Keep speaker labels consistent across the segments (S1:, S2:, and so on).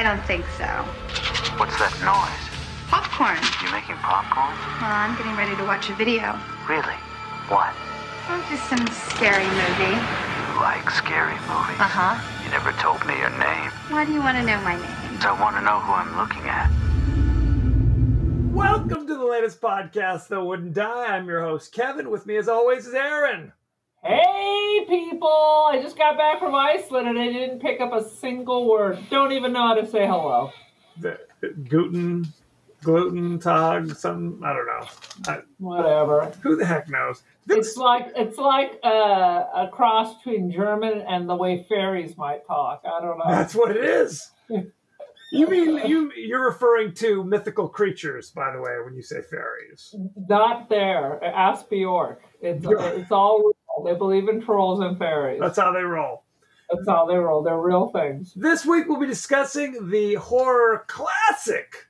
S1: I don't think so.
S2: What's that noise?
S1: Popcorn.
S2: You making popcorn?
S1: Well, I'm getting ready to watch a video.
S2: Really? What?
S1: Oh, just some scary movie.
S2: You like scary movies?
S1: Uh huh.
S2: You never told me your name.
S1: Why do you want to know my name?
S2: I want to know who I'm looking at.
S3: Welcome to the latest podcast that wouldn't die. I'm your host, Kevin. With me, as always, is Aaron.
S4: Hey, people! I just got back from Iceland and I didn't pick up a single word. Don't even know how to say hello.
S3: The, Guten, gluten, tag, something. I don't know. I,
S4: Whatever.
S3: who the heck knows?
S4: It's like it's like uh, a cross between German and the way fairies might talk. I don't know.
S3: that's what it is. You mean you? You're referring to mythical creatures, by the way, when you say fairies.
S4: Not there. Ask Bjork. It's it's all They believe in trolls and fairies.
S3: That's how they roll.
S4: That's how they roll. They're real things.
S3: This week we'll be discussing the horror classic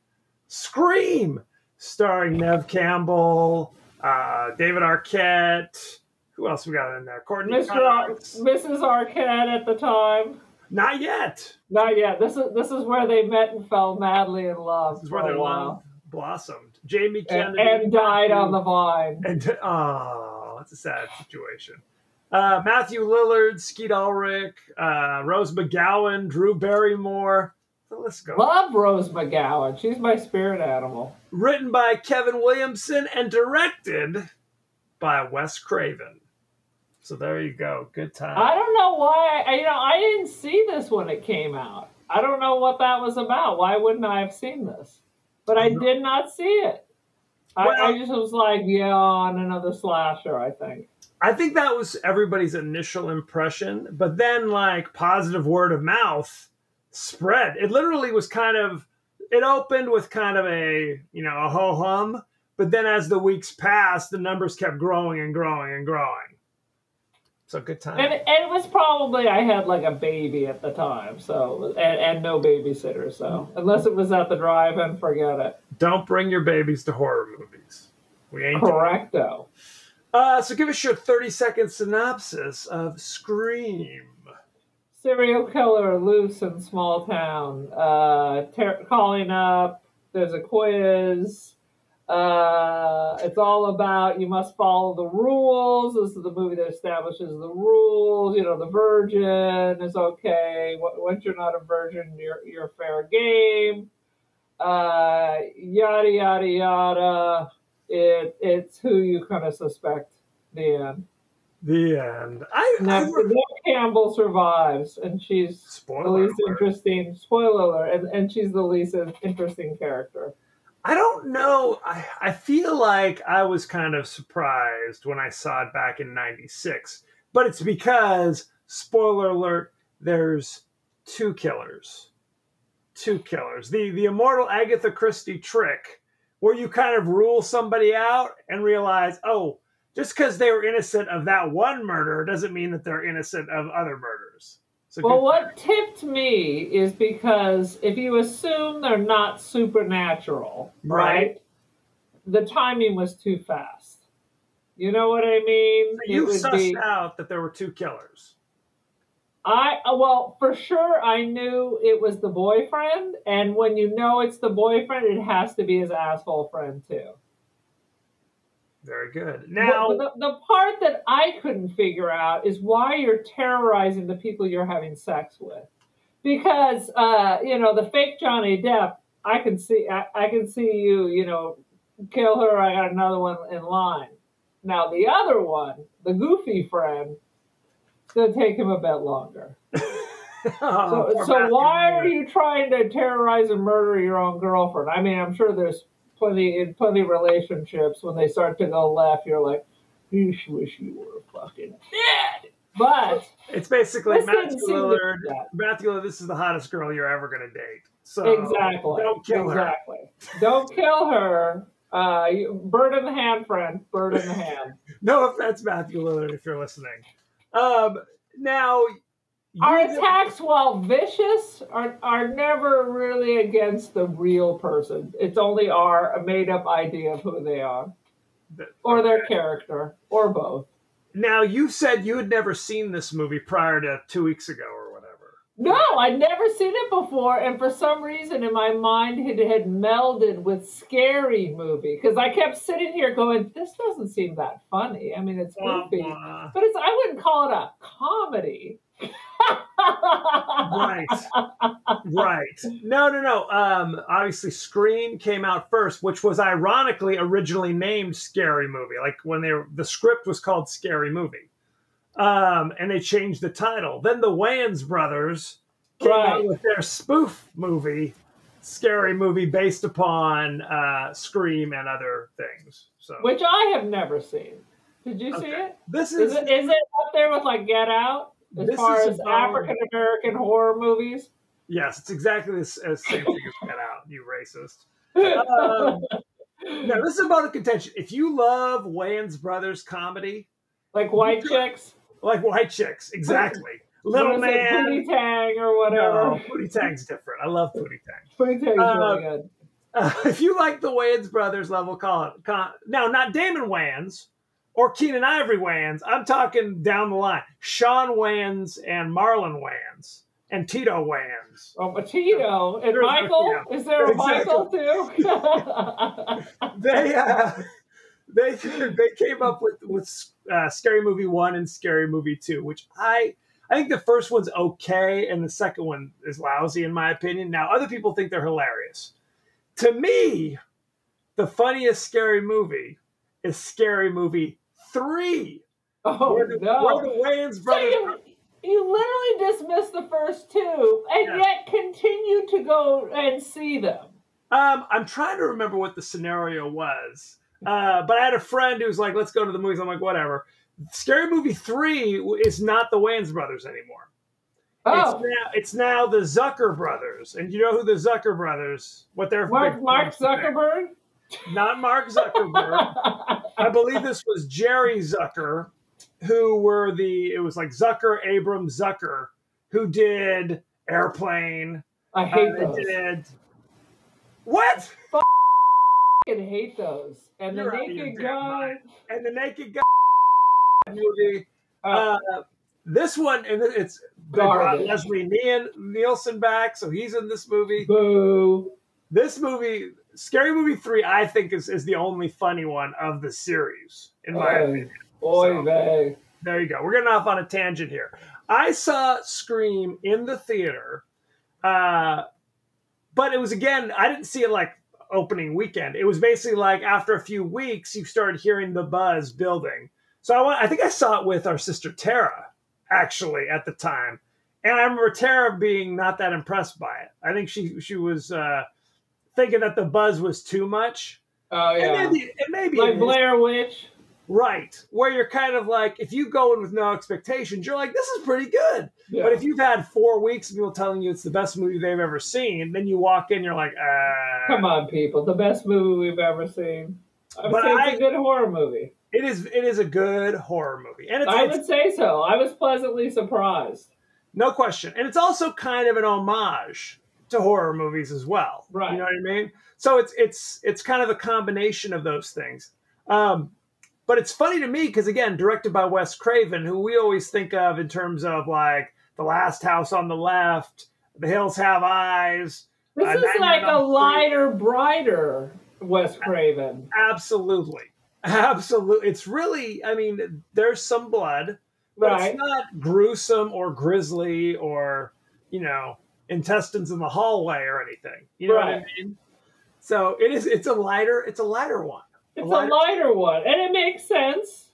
S3: Scream, starring Neve Campbell, uh, David Arquette. Who else we got in there? Courtney
S4: Mr. Ar- Mrs. Arquette at the time.
S3: Not yet.
S4: Not yet. This is this is where they met and fell madly in love.
S3: This is where their love blossomed. Jamie
S4: and,
S3: Kennedy
S4: and died on the vine.
S3: And oh, that's a sad situation. Uh, Matthew Lillard, Skeet Ulrich, uh, Rose McGowan, Drew Barrymore. The list goes.
S4: Love Rose McGowan. She's my spirit animal.
S3: Written by Kevin Williamson and directed by Wes Craven. So there you go. Good time.
S4: I don't know why. I, you know, I didn't see this when it came out. I don't know what that was about. Why wouldn't I have seen this? But I did not see it. I,
S3: Well-
S4: I just was like, yeah, on another slasher. I think.
S3: I think that was everybody's initial impression, but then like positive word of mouth spread. It literally was kind of it opened with kind of a, you know, a ho hum, but then as the weeks passed, the numbers kept growing and growing and growing. So good time.
S4: And, and it was probably I had like a baby at the time, so and, and no babysitter. So unless it was at the drive-in, forget it.
S3: Don't bring your babies to horror movies. We ain't
S4: Correcto.
S3: Uh, so give us your 30 second synopsis of Scream.
S4: serial killer loose in small town. Uh, ter- calling up. There's a quiz. Uh, it's all about you must follow the rules. This is the movie that establishes the rules. You know, the virgin is okay. Once you're not a virgin, you're you're fair game. Uh, yada yada yada. It it's who you kind of suspect. The end.
S3: The end. I, I
S4: Neve, Neve Campbell survives, and she's the least
S3: alert.
S4: interesting spoiler alert, and, and she's the least interesting character.
S3: I don't know. I, I feel like I was kind of surprised when I saw it back in 96. But it's because, spoiler alert, there's two killers. Two killers. The, the immortal Agatha Christie trick, where you kind of rule somebody out and realize, oh, just because they were innocent of that one murder doesn't mean that they're innocent of other murders.
S4: Well,
S3: good-
S4: what tipped me is because if you assume they're not supernatural,
S3: Right.
S4: right? The timing was too fast. You know what I mean?
S3: So you sussed
S4: be-
S3: out that there were two killers.
S4: I uh, well, for sure, I knew it was the boyfriend, and when you know it's the boyfriend, it has to be his asshole friend too.
S3: Very good. Now,
S4: Well, the, the part that I couldn't figure out is why you're terrorizing the people you're having sex with, because uh, you know the fake Johnny Depp. I can see, I, I can see you, you know, kill her. I got another one in line. Now the other one, the goofy friend, it's gonna take him a bit longer.
S3: Oh,
S4: So, so why are you trying to terrorize and murder your own girlfriend? I mean, I'm sure there's plenty in plenty of relationships when they start to go left, you're like, you wish you were fucking dead. But
S3: It's basically Matthew Lillard. Matthew Lillard, this is the hottest girl you're ever going to date. So
S4: exactly,
S3: don't kill her.
S4: exactly. Don't kill her. Uh, bird in the hand, friend. Bird in the hand.
S3: No offense, Matthew Lillard, if you're listening. Um, now,
S4: Our attacks, while vicious, are are never really against the real person. It's only our made up idea of who they are. or their character, or both.
S3: Now, you said you had never seen this movie prior to two weeks ago or whatever.
S4: No, I'd never seen it before, and for some reason in my mind it had melded with scary movie because I kept sitting here going, "This doesn't seem that funny." I mean, it's goofy,
S3: Uh,
S4: but it's I wouldn't call it a comedy.
S3: Right. Right. No no no. Um obviously scream came out first which was ironically originally named scary movie like when they were the script was called scary movie. Um and they changed the title. Then the wayans brothers came out with their spoof movie scary movie based upon uh scream and other things so.
S4: Which I have never seen. Did you see it?
S3: this
S4: Is
S3: is
S4: it is it up there with like Get Out as
S3: This
S4: far as African American horror movies?
S3: yes it's exactly the same thing as get out you racist Um, No, this is about a contention. If you love Wayans Brothers comedy,
S4: like White Chicks,
S3: like White Chicks, exactly. Little
S4: it,
S3: Man.
S4: Pootie Tang or whatever.
S3: No, Pootie Tang's different. I love Pootie Tang.
S4: Pootie Tang's
S3: Uh,
S4: really good.
S3: Uh, if you like the Wayans Brothers level, con, con, now not Damon Wayans or Keenen Ivory Wayans. I'm talking down the line. Shawn Wayans and Marlon Wayans and Tito Wayans.
S4: Oh, Tito and
S3: There's-
S4: Michael.
S3: yeah.
S4: Is there a
S3: Exactly.
S4: Michael too?
S3: They uh, they they came up with with uh, Scary Movie one and Scary Movie two, which I I think the first one's okay and the second one is lousy in my opinion. Now other people think they're hilarious. To me, the funniest Scary Movie is Scary Movie three,
S4: oh
S3: where the, where
S4: no!
S3: the Wayans
S4: So
S3: brothers.
S4: you, you literally dismissed the first two, and
S3: Yeah.
S4: yet continue to go and see them.
S3: Um, I'm trying to remember what the scenario was. Uh, but I had a friend who was like, let's go to the movies. I'm like, whatever. Scary Movie 3 is not the Wayans brothers anymore. It's,
S4: Oh,
S3: now, it's now the Zucker brothers. And you know who the Zucker brothers, what their
S4: Mark Mark
S3: claims to fame-
S4: Zuckerberg.
S3: Not Mark Zuckerberg. I believe this was Jerry Zucker, who were the, it was like Zucker, Abram, Zucker, who did Airplane.
S4: I hate
S3: uh,
S4: those.
S3: did, what?
S4: fucking hate those. And the
S3: You're out of
S4: naked guy.
S3: and the Naked Guy movie.
S4: Uh,
S3: Uh, this one, and it's they brought Leslie Nielsen back, so he's in this movie.
S4: boo.
S3: This movie, Scary Movie three, I think is is the only funny one of the series, in my
S4: Oy,
S3: opinion.
S4: oy
S3: So-
S4: vey.
S3: There you go. We're getting off on a tangent here. I saw Scream in the theater, uh, but it was again, I didn't see it like opening weekend. It was basically like after a few weeks, you started hearing the buzz building. So I want, I think I saw it with our sister Tara actually at the time, and I remember Tara being not that impressed by it. I think she she was uh, thinking that the buzz was too much.
S4: Oh yeah.
S3: And maybe, and maybe
S4: like. Blair Witch.
S3: Right. Where you're kind of like, if you go in with no expectations, you're like, this is pretty good.
S4: Yeah.
S3: But if you've had four weeks of people telling you it's the best movie they've ever seen, then you walk in, you're like, uh.
S4: Come on, people. The best movie we've ever seen. I would
S3: But
S4: say
S3: I-
S4: it's a good horror movie.
S3: It is. It is a good horror movie, and it's,
S4: I would say so. I was pleasantly surprised.
S3: no question, and it's also kind of an homage to horror movies as well.
S4: Right.
S3: You know what I mean? So it's it's it's kind of a combination of those things. Um, but it's funny to me because again, directed by Wes Craven, who we always think of in terms of like The Last House on the Left, The Hills Have Eyes.
S4: This
S3: Uh,
S4: is like a lighter, brighter Wes Craven.
S3: Absolutely, absolutely. It's really, I mean, there's some blood, but
S4: Right.
S3: it's not gruesome or grisly or you know intestines in the hallway or anything. You know what I mean? So it is. It's a lighter. It's a lighter one.
S4: It's a
S3: lighter-
S4: lighter one, and it makes sense.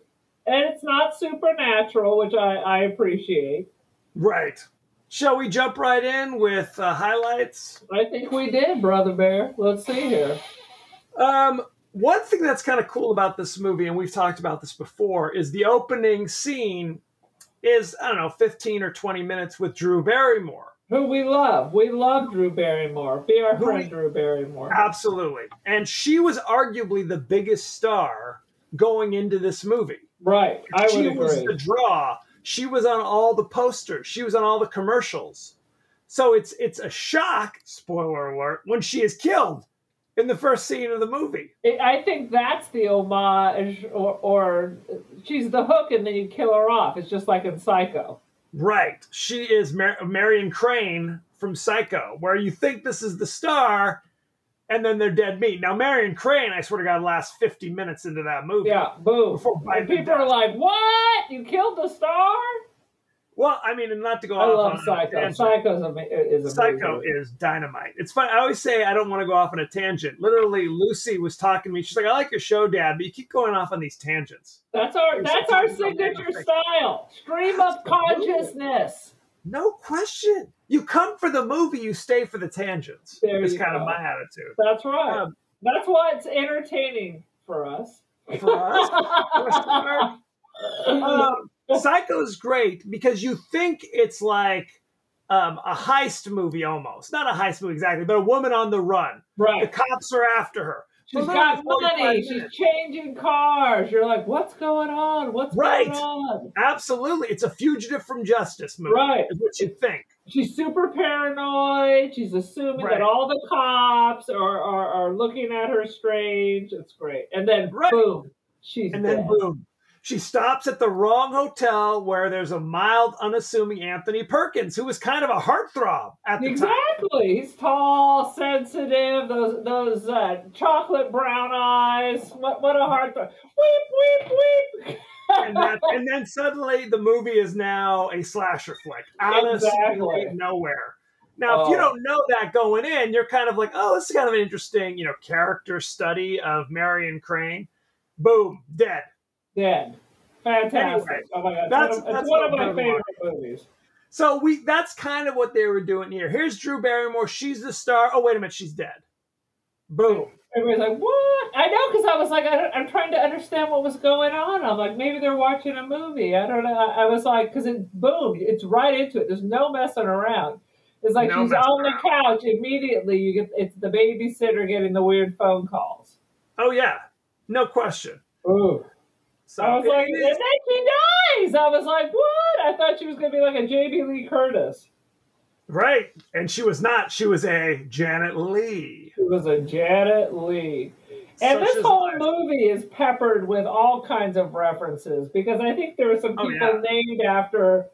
S4: And it's not supernatural, which I, I appreciate.
S3: Right. Shall we jump right in with uh, highlights?
S4: I think we did, Brother Bear. Let's see here.
S3: Um, one thing that's kind of cool about this movie, and we've talked about this before, is the opening scene is I don't know, fifteen or twenty minutes with Drew Barrymore.
S4: Who we love. We love Drew Barrymore. Be our friend,
S3: we-
S4: Drew Barrymore.
S3: Absolutely, and she was arguably the biggest star going into this movie.
S4: Right. I
S3: she
S4: would
S3: was
S4: agree.
S3: the draw. She was on all the posters. She was on all the commercials. So it's it's a shock, spoiler alert, when she is killed in the first scene of the movie.
S4: I- I think that's the homage, or, or she's the hook, and then you kill her off. It's just like in Psycho.
S3: Right. She is Mar- Marion Crane from Psycho, where you think this is the star, and then they're dead meat. Now, Marion Crane, I swear to God, last 50 minutes into that movie.
S4: Yeah, boom.
S3: Before
S4: And people are like, "What? You killed the star?"
S3: Well, I mean, and not to go
S4: I
S3: off
S4: love
S3: on a
S4: Psycho. a, is a
S3: Psycho is dynamite. It's fun. I always say I don't want to go off on a tangent. Literally, Lucy was talking to me. She's like, "I like your show, Dad, but you keep going off on these tangents."
S4: That's our that's our signature style. Stream of consciousness.
S3: No question. You come for the movie, you stay for the tangents.
S4: There
S3: it's
S4: you
S3: kind of my attitude.
S4: That's right.
S3: Um,
S4: That's why it's entertaining for us.
S3: For us, question mark? um, Psycho is great because you think it's like um, a heist movie almost. Not a heist movie exactly, but a woman on the run.
S4: Right.
S3: The cops are after her.
S4: She's
S3: For
S4: got money. She's changing cars. You're like, what's going on? What's
S3: Right.
S4: going on?
S3: Absolutely. It's a fugitive from justice movie.
S4: Right.
S3: Is what you think.
S4: She's super paranoid. She's assuming
S3: Right.
S4: that all the cops are, are, are looking at her strange. It's great. And then
S3: Right.
S4: boom, she's
S3: And then boom. She stops at the wrong hotel where there's a mild, unassuming Anthony Perkins, who was kind of a heartthrob at the time.
S4: Exactly. He's tall, sensitive. Those those uh, chocolate brown eyes. What what a heartthrob. Weep weep weep.
S3: and, that, and then suddenly the movie is now a slasher flick out
S4: Exactly.
S3: of nowhere. Now, if you
S4: Oh.
S3: don't know that going in, you're kind of like, oh, this is kind of an interesting, you know, character study of Marion Crane. Boom, dead.
S4: Dead. Fantastic.
S3: Anyway,
S4: oh my god.
S3: that's-
S4: of,
S3: that's
S4: one of my favorite movies.
S3: So we that's kind of what they were doing here. Here's Drew Barrymore. She's the star. Oh, wait a minute, she's dead. Boom.
S4: Everybody's like, "What?" I know because I was like, I, I'm trying to understand what was going on. I'm like, maybe they're watching a movie. I don't know. I, was like, because it boom, it's right into it. There's no messing around. It's like
S3: No
S4: she's on the couch immediately. You get it's the babysitter getting the weird phone calls.
S3: Oh yeah, no question.
S4: Ooh.
S3: So
S4: I was like, and then she dies. I was like, what? I thought she was gonna be like a Jamie Lee Curtis.
S3: right, and she was not. She was a Janet Leigh.
S4: She was a Janet Leigh. And
S3: Such
S4: this whole
S3: life.
S4: movie is peppered with all kinds of references because I think there were some
S3: Oh,
S4: people
S3: yeah.
S4: named after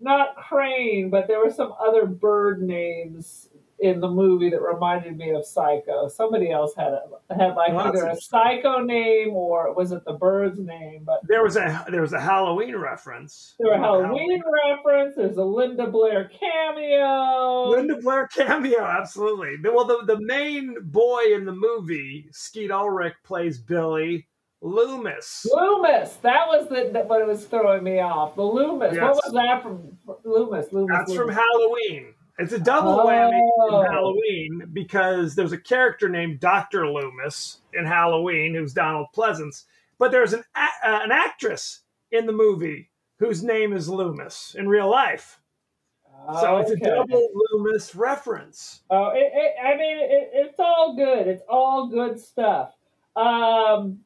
S4: not Crane, but there were some other bird names in the movie that reminded me of Psycho. Somebody else had a, had like
S3: that's
S4: either a Psycho name or was it the bird's name? But
S3: There was a there was a Halloween reference.
S4: there were Halloween reference. There's a Linda Blair cameo.
S3: Linda Blair cameo, absolutely. Well, the, the main boy in the movie, Skeet Ulrich, plays Billy Loomis.
S4: Loomis. That was the, the what was throwing me off. The Loomis.
S3: Yes.
S4: What was that from Loomis? Loomis.
S3: That's from Halloween. It's a double whammy
S4: Oh.
S3: in Halloween because there's a character named Dr. Loomis in Halloween who's Donald Pleasence, but there's an a- uh, an actress in the movie whose name is Loomis in real life. So it's a double Loomis reference.
S4: Oh, it, it, I mean, it, it's all good. It's all good stuff. Um,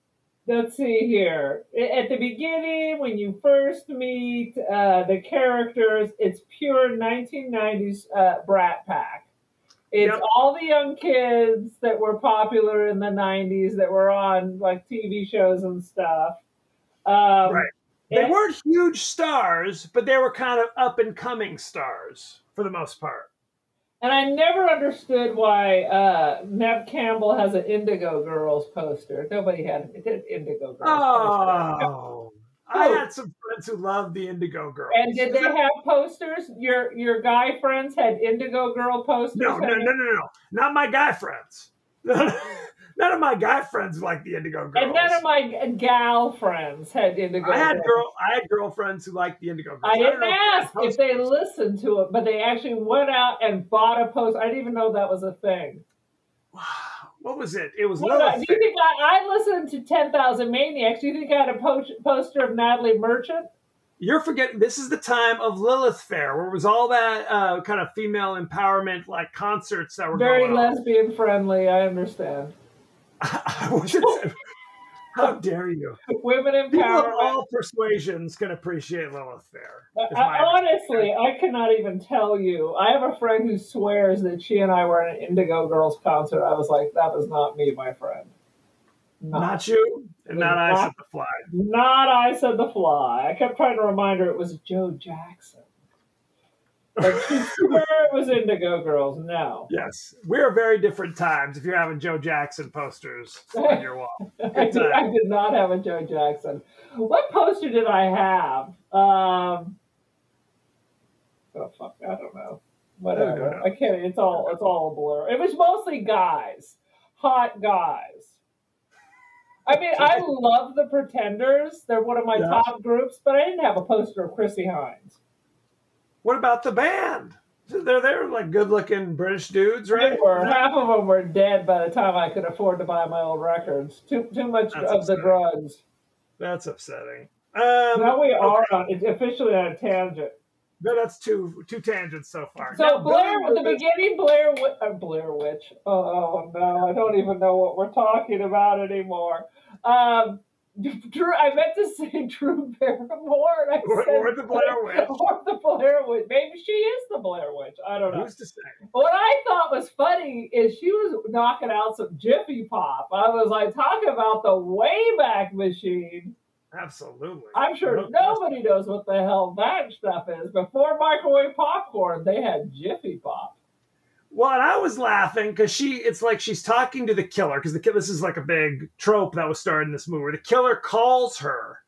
S4: let's see here. At the beginning, when you first meet uh, the characters, it's pure 1990s uh, Brat Pack. It's
S3: Yep.
S4: all the young kids that were popular in the 90s that were on like TV shows and stuff. Um,
S3: Right. They weren't huge stars, but they were kind of up and coming stars for the most part.
S4: And I never understood why uh, Neve Campbell has an Indigo Girls poster. Nobody had an Indigo Girls poster.
S3: Oh, I had some friends who loved the Indigo Girls.
S4: And did they have posters? Your your guy friends had Indigo Girl posters.
S3: No, no, no, no, no, not my guy friends. None of my guy friends like the Indigo Girls.
S4: And none of my gal friends had Indigo.
S3: I had
S4: Girls.
S3: girl, I had girlfriends who liked the Indigo Girls.
S4: I didn't
S3: if
S4: ask if they listened to it, but they actually went out and bought a poster. I didn't even know that was a thing.
S3: posters. What was it? It was Lilith.
S4: do you think I, I listened to Ten Thousand Maniacs? Do you think I had a po- poster of Natalie Merchant?
S3: You're forgetting. This is the time of Lilith Fair, where it was all that uh, kind of female empowerment, like concerts that were
S4: Very
S3: going on.
S4: lesbian friendly. I understand.
S3: I wasn't- How dare you?
S4: Women
S3: People of all persuasions can appreciate Lilith Fair.
S4: I, honestly, I cannot even tell you. I have a friend who swears that she and I were at an Indigo Girls concert. I was like, that was not me, my friend. Not,
S3: Not you, and not I said the fly.
S4: not I said the fly. I kept trying to remind her it was Joe Jackson. Like she it was Indigo Girls. No,
S3: Yes, we are very different times. If you're having Joe Jackson posters on your wall,
S4: I did, I did not have a Joe Jackson. What poster did I have? Um, oh fuck, I don't know. Whatever. I can't. It's all. It's all a blur. It was mostly guys, hot guys. I mean, I love the Pretenders. They're one of my
S3: Yeah.
S4: top groups, but I didn't have a poster of Chrissie Hynde.
S3: What about the band? They're they're like good-looking British dudes, right?
S4: Were half of them were dead by the time I could afford to buy my old records. Too too much
S3: That's
S4: of the drugs.
S3: That's upsetting. Um,
S4: now we are
S3: okay.
S4: on, it's officially on a tangent.
S3: No, that's two two tangents so far.
S4: So
S3: Now,
S4: Blair,
S3: Billy
S4: the beginning, Blair, Wi- uh, Blair Witch. Oh, oh no, I don't even know what we're talking about anymore. Um, Drew, I meant to say Drew Barrymore, and I
S3: Or-
S4: said
S3: or the Blair Witch.
S4: or the Blair Witch. Maybe she is the Blair Witch. I don't know.
S3: Who's to say?
S4: What I thought was funny is she was knocking out some Jiffy Pop. I was like, talking about the Wayback Machine.
S3: Absolutely.
S4: I'm sure
S3: No
S4: nobody knows what the hell that stuff is. Before microwave popcorn, they had Jiffy Pop.
S3: Well, and I was laughing because she, it's like she's talking to the killer because the killer, this is like a big trope that was started in this movie where the killer calls her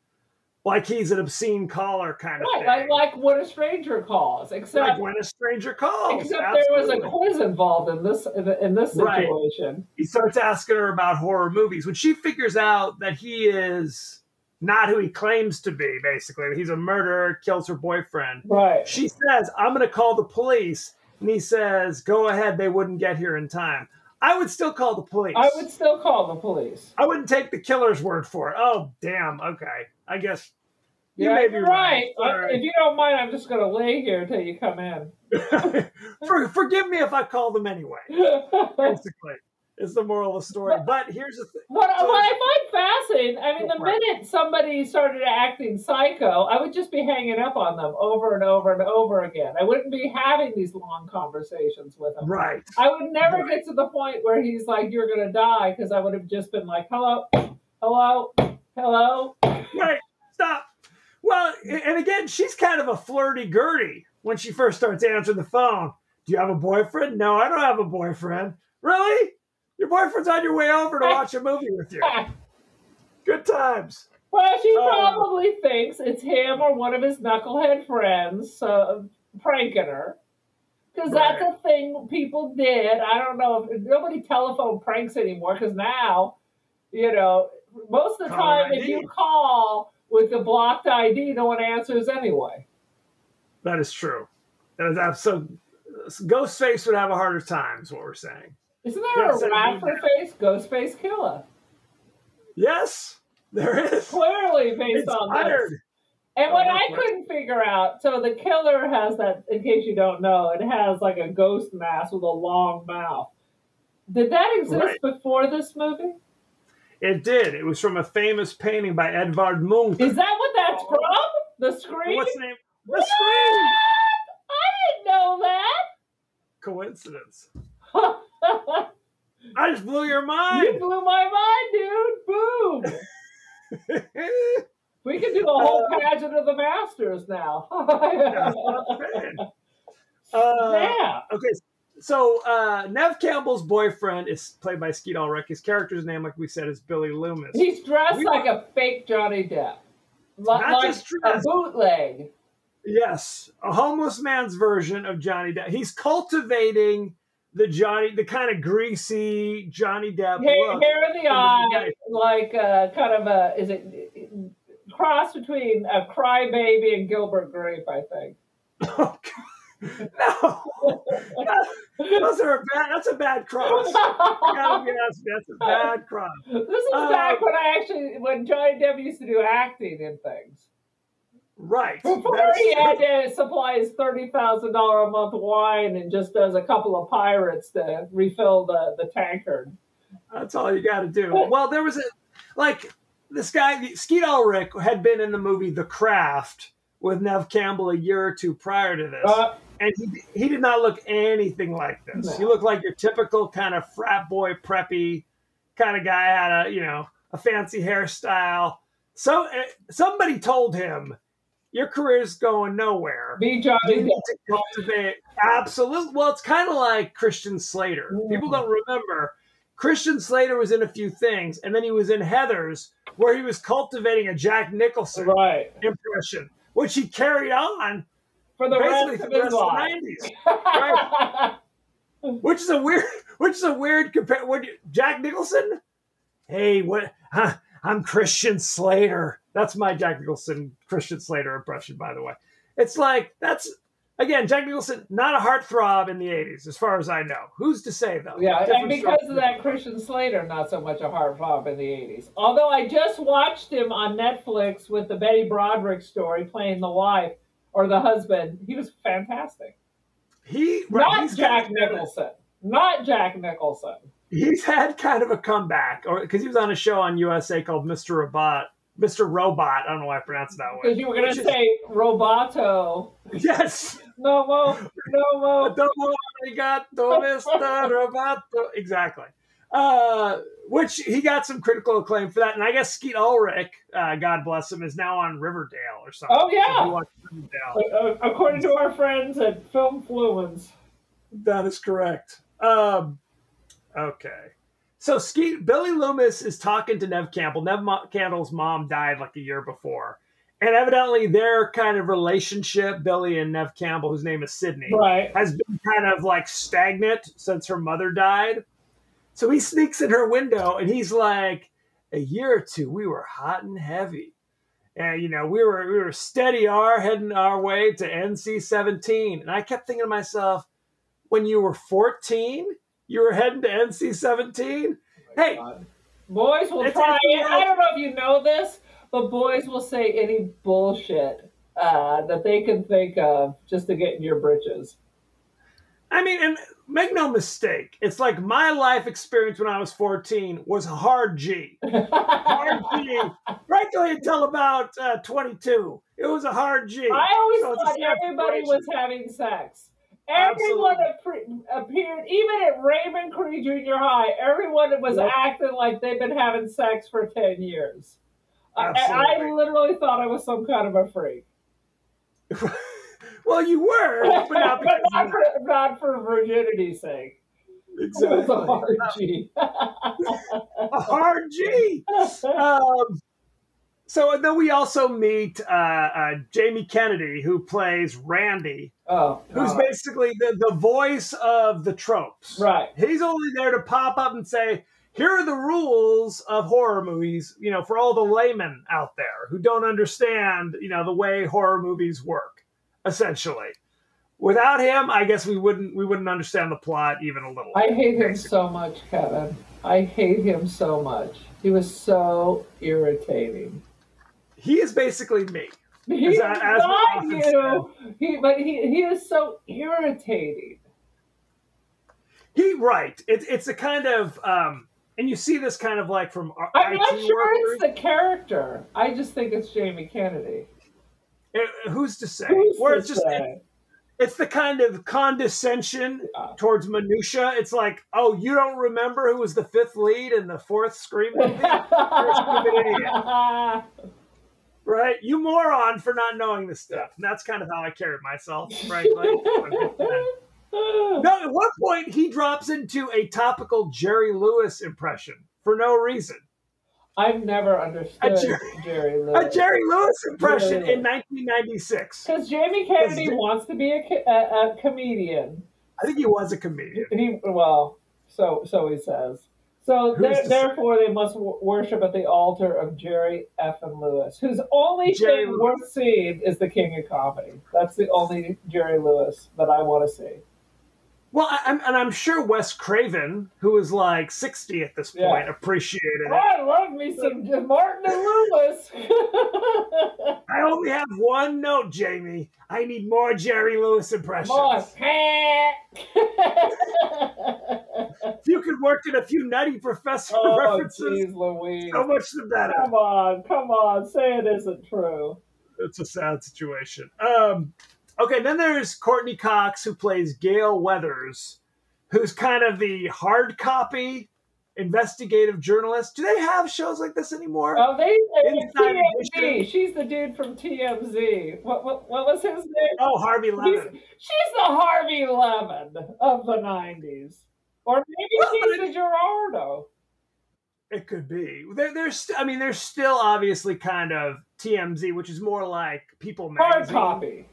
S3: like he's an obscene caller kind of
S4: Right,
S3: thing.
S4: like, like when a stranger calls, except
S3: Like when a stranger calls.
S4: except there was a
S3: Absolutely.
S4: quiz involved in this in this
S3: Right.
S4: situation.
S3: He starts asking her about horror movies. When she figures out that he is not who he claims to be, basically, he's a murderer, kills her boyfriend,
S4: Right.
S3: she says, I'm going to call the police. And he says, Go ahead, they wouldn't get here in time. I would still call the police.
S4: I would still call the police.
S3: I wouldn't take the killer's word for it. Oh, damn. Okay. I guess you
S4: yeah,
S3: may be
S4: you're
S3: right.
S4: right. If you don't mind, I'm just going to lay here until you come in.
S3: for, forgive me if I call them anyway. Basically, is the moral of the story. But here's the thing.
S4: what
S3: So-
S4: I find fascinating, I mean, the minute somebody started acting psycho, I would just be hanging up on them over and over and over again. I wouldn't be having these long conversations with them.
S3: Right.
S4: I would never
S3: Right.
S4: get to the point where he's like, "You're gonna die," because I would have just been like, "Hello, hello, hello."
S3: Right. Stop. Well, and again, she's kind of a flirty Gertie when she first starts answering the phone. Do you have a boyfriend? No, I don't have a boyfriend. Really? Your boyfriend's on your way over to watch a movie with you. Good times.
S4: well, she
S3: Oh.
S4: probably thinks it's him or one of his knucklehead friends uh, pranking her. Because that's a thing people did. I don't know if nobody telephone pranks anymore. Because now, you know, most of the
S3: Caller
S4: time, if you call with the blocked ID, no one answers anyway.
S3: That is true. That is absolutely. Ghostface would have a harder time, is what we're saying.
S4: Isn't there
S3: Yes,
S4: a rat
S3: do.
S4: for face, Ghostface Killah?
S3: Yes, there is.
S4: Clearly based on this. And what
S3: Oh,
S4: I couldn't figure out, so the killer has that, in case you don't know, it has like a ghost mask with a long mouth. Did that exist
S3: Right.
S4: before this movie?
S3: It did. It was from a famous painting by Edvard Munch.
S4: Is that what that's from? The screen?
S3: What's the name? The
S4: What?
S3: screen.
S4: I didn't know that! Coincidence.
S3: I just blew your mind.
S4: you blew my mind, dude. Boom. We can do a whole
S3: Uh,
S4: pageant of the masters now.
S3: That's what I'm saying. Uh,
S4: yeah.
S3: Okay, so uh, Neve Campbell's boyfriend is played by Skeet Ulrich. His character's name, like we said, is Billy Loomis.
S4: He's dressed
S3: We-
S4: like a fake Johnny Depp.
S3: Not
S4: like
S3: just
S4: a bootleg.
S3: Yes, a homeless man's version of Johnny Depp. He's cultivating the Johnny, the kind of greasy Johnny Depp
S4: Hair,
S3: look.
S4: hair in the eye, like uh, kind of a is it cross between a crybaby and Gilbert Grape, I think.
S3: Oh, no, those are a bad. That's a bad cross. Honest, that's a bad cross.
S4: this is
S3: Uh,
S4: back when I actually when Johnny Depp used to do acting and things.
S3: Right.
S4: Before
S3: That's
S4: he had to supply his thirty thousand dollar a month wine and just does a couple of pirates to refill the, the tankard.
S3: That's all you got to do. Well, there was a like this guy Skeet Ulrich had been in the movie The Craft with Neve Campbell a year or two prior to this,
S4: Uh,
S3: and he, he did not look anything like this.
S4: No.
S3: He looked like your typical kind of frat boy, preppy kind of guy. Had a you know a fancy hairstyle. So uh, somebody told him, your career's going nowhere.
S4: Be Johnny
S3: You need to cultivate absolutely. Well, it's kind of like Christian Slater.
S4: Mm.
S3: People don't remember. Christian Slater was in a few things, and then he was in Heathers, where he was cultivating a Jack Nicholson
S4: Right.
S3: impression, which he carried on
S4: For the
S3: basically
S4: rest of
S3: the rest of the
S4: life.
S3: nineties. Which is a weird, which is a weird compare. Jack Nicholson? Hey, what? Huh, I'm Christian Slater. That's my Jack Nicholson Christian Slater impression, by the way. It's like that's again Jack Nicholson, not a heartthrob in the '80s, as far as I know. Who's to say though?
S4: Yeah, and because of that, Christian Slater, not so much a heartthrob in the 80s. Although I just watched him on Netflix with the Betty Broderick story playing the wife or the husband. He was fantastic.
S3: he right,
S4: Not Jack Nicholson. Not Jack Nicholson.
S3: He's had kind of a comeback, or because he was on a show on USA called Mr. Robot. Mr. Robot. I don't know why I pronounced that way.
S4: Because you were going to
S3: is-
S4: say Roboto.
S3: yes.
S4: No more, no more.
S3: Domo arigato, Mr. Roboto. Exactly. Uh, which he got some critical acclaim for that. And I guess Skeet Ulrich, uh, God bless him, is now on Riverdale or something.
S4: Oh, yeah.
S3: If you watch Riverdale.
S4: According to our friends at Film Fluence.
S3: That is correct. Um, okay. So Skeet, Billy Loomis is talking to Neve Campbell. Neve Mo- Campbell's mom died like a year before. And evidently their kind of relationship, Billy and Neve Campbell, whose name is Sydney,
S4: Right.
S3: has been kind of like stagnant since her mother died. So he sneaks in her window and he's like, a year or two, we were hot and heavy. And you know, we were we were steady R heading our way to NC 17. And I kept thinking to myself, when you were 14, you were heading to NC 17? Hey,
S4: Boys will
S3: It's-
S4: try it. I don't know if you know this, but boys will say any bullshit uh, that they can think of just to get in your britches.
S3: I mean, and make no mistake, it's like my life experience when I was 14 was a hard G. hard G, right till until about uh, 22. It was a hard G.
S4: I always
S3: So
S4: thought everybody was having sex. Everyone appeared, even at Raymond Cree Junior High, everyone was
S3: Yep.
S4: acting like they've been having sex for 10 years. I, I literally thought I was some kind of a freak.
S3: well, you were, but not
S4: but not for, not for virginity's sake.
S3: were.
S4: It was a
S3: exactly.
S4: hard G.
S3: a hard G. Um, so then we also meet uh, uh, Jamie Kennedy, who plays Randy,
S4: oh,
S3: who's
S4: God.
S3: basically the, the voice of the tropes.
S4: right.
S3: He's only there to pop up and say, here are the rules of horror movies, you know, for all the laymen out there who don't understand, you know, the way horror movies work, essentially. Without him, I guess we wouldn't we wouldn't understand the plot even a little.
S4: I hate him so much, Kevin. I hate him so much. He was so irritating.
S3: He is basically me.
S4: He's
S3: As as
S4: not you. He, but he, he is so irritating.
S3: He right. It's it's a kind of um and you see this kind of like from
S4: I'm
S3: IT
S4: not sure
S3: workers.
S4: it's the character. I just think it's Jamie Kennedy.
S3: Uh, who's to say?
S4: Who's
S3: Where
S4: to
S3: it's just
S4: say?
S3: it's the kind of condescension
S4: Yeah.
S3: towards minutia. It's like, oh, you don't remember who was the fifth lead in the fourth Scream movie, stupid idiot. right? You moron for not knowing this stuff. And that's kind of how I carried myself, frankly. no, at one point he drops into a topical Jerry Lewis impression for no reason.
S4: I've never understood
S3: A Jer-
S4: Jerry
S3: A
S4: Lewis.
S3: Jerry Lewis impression
S4: Jerry
S3: in 1996.
S4: Because Jamie Kennedy wants to be a, a, a comedian.
S3: I think he was a comedian.
S4: He well, so so he says. So there, therefore, they must w- worship at the altar of Jerry F. and Lewis, whose only
S3: Jerry
S4: thing
S3: Lewis.
S4: worth seeing is the King of Comedy. That's the only Jerry Lewis that I want to see.
S3: Well, I, I'm, and I'm sure Wes Craven, who is like 60 at this point,
S4: Yeah.
S3: appreciated it.
S4: I love me some Martin and Lewis.
S3: I only have one note, Jamie. I need more Jerry Lewis impressions.
S4: Boss.
S3: If you could work in a few Nutty Professor
S4: oh,
S3: references,
S4: jeez, Louise.
S3: so much the better.
S4: Come on, come on, say it isn't true.
S3: It's a sad situation. Um, okay, then there's Courteney Cox, who plays Gale Weathers, who's kind of the hard copy investigative journalist. Do they have shows like this anymore?
S4: Oh, they
S3: Inside
S4: TMZ.
S3: Edition.
S4: She's the dude from TMZ. What what, what was his name?
S3: oh, Harvey Levin.
S4: she's the Harvey Levin of the '90s, or maybe
S3: Well,
S4: she's the Geraldo.
S3: It could be. There, there's, st- I mean, there's still obviously kind of TMZ, which is more like People
S4: Hard
S3: Magazine.
S4: copy.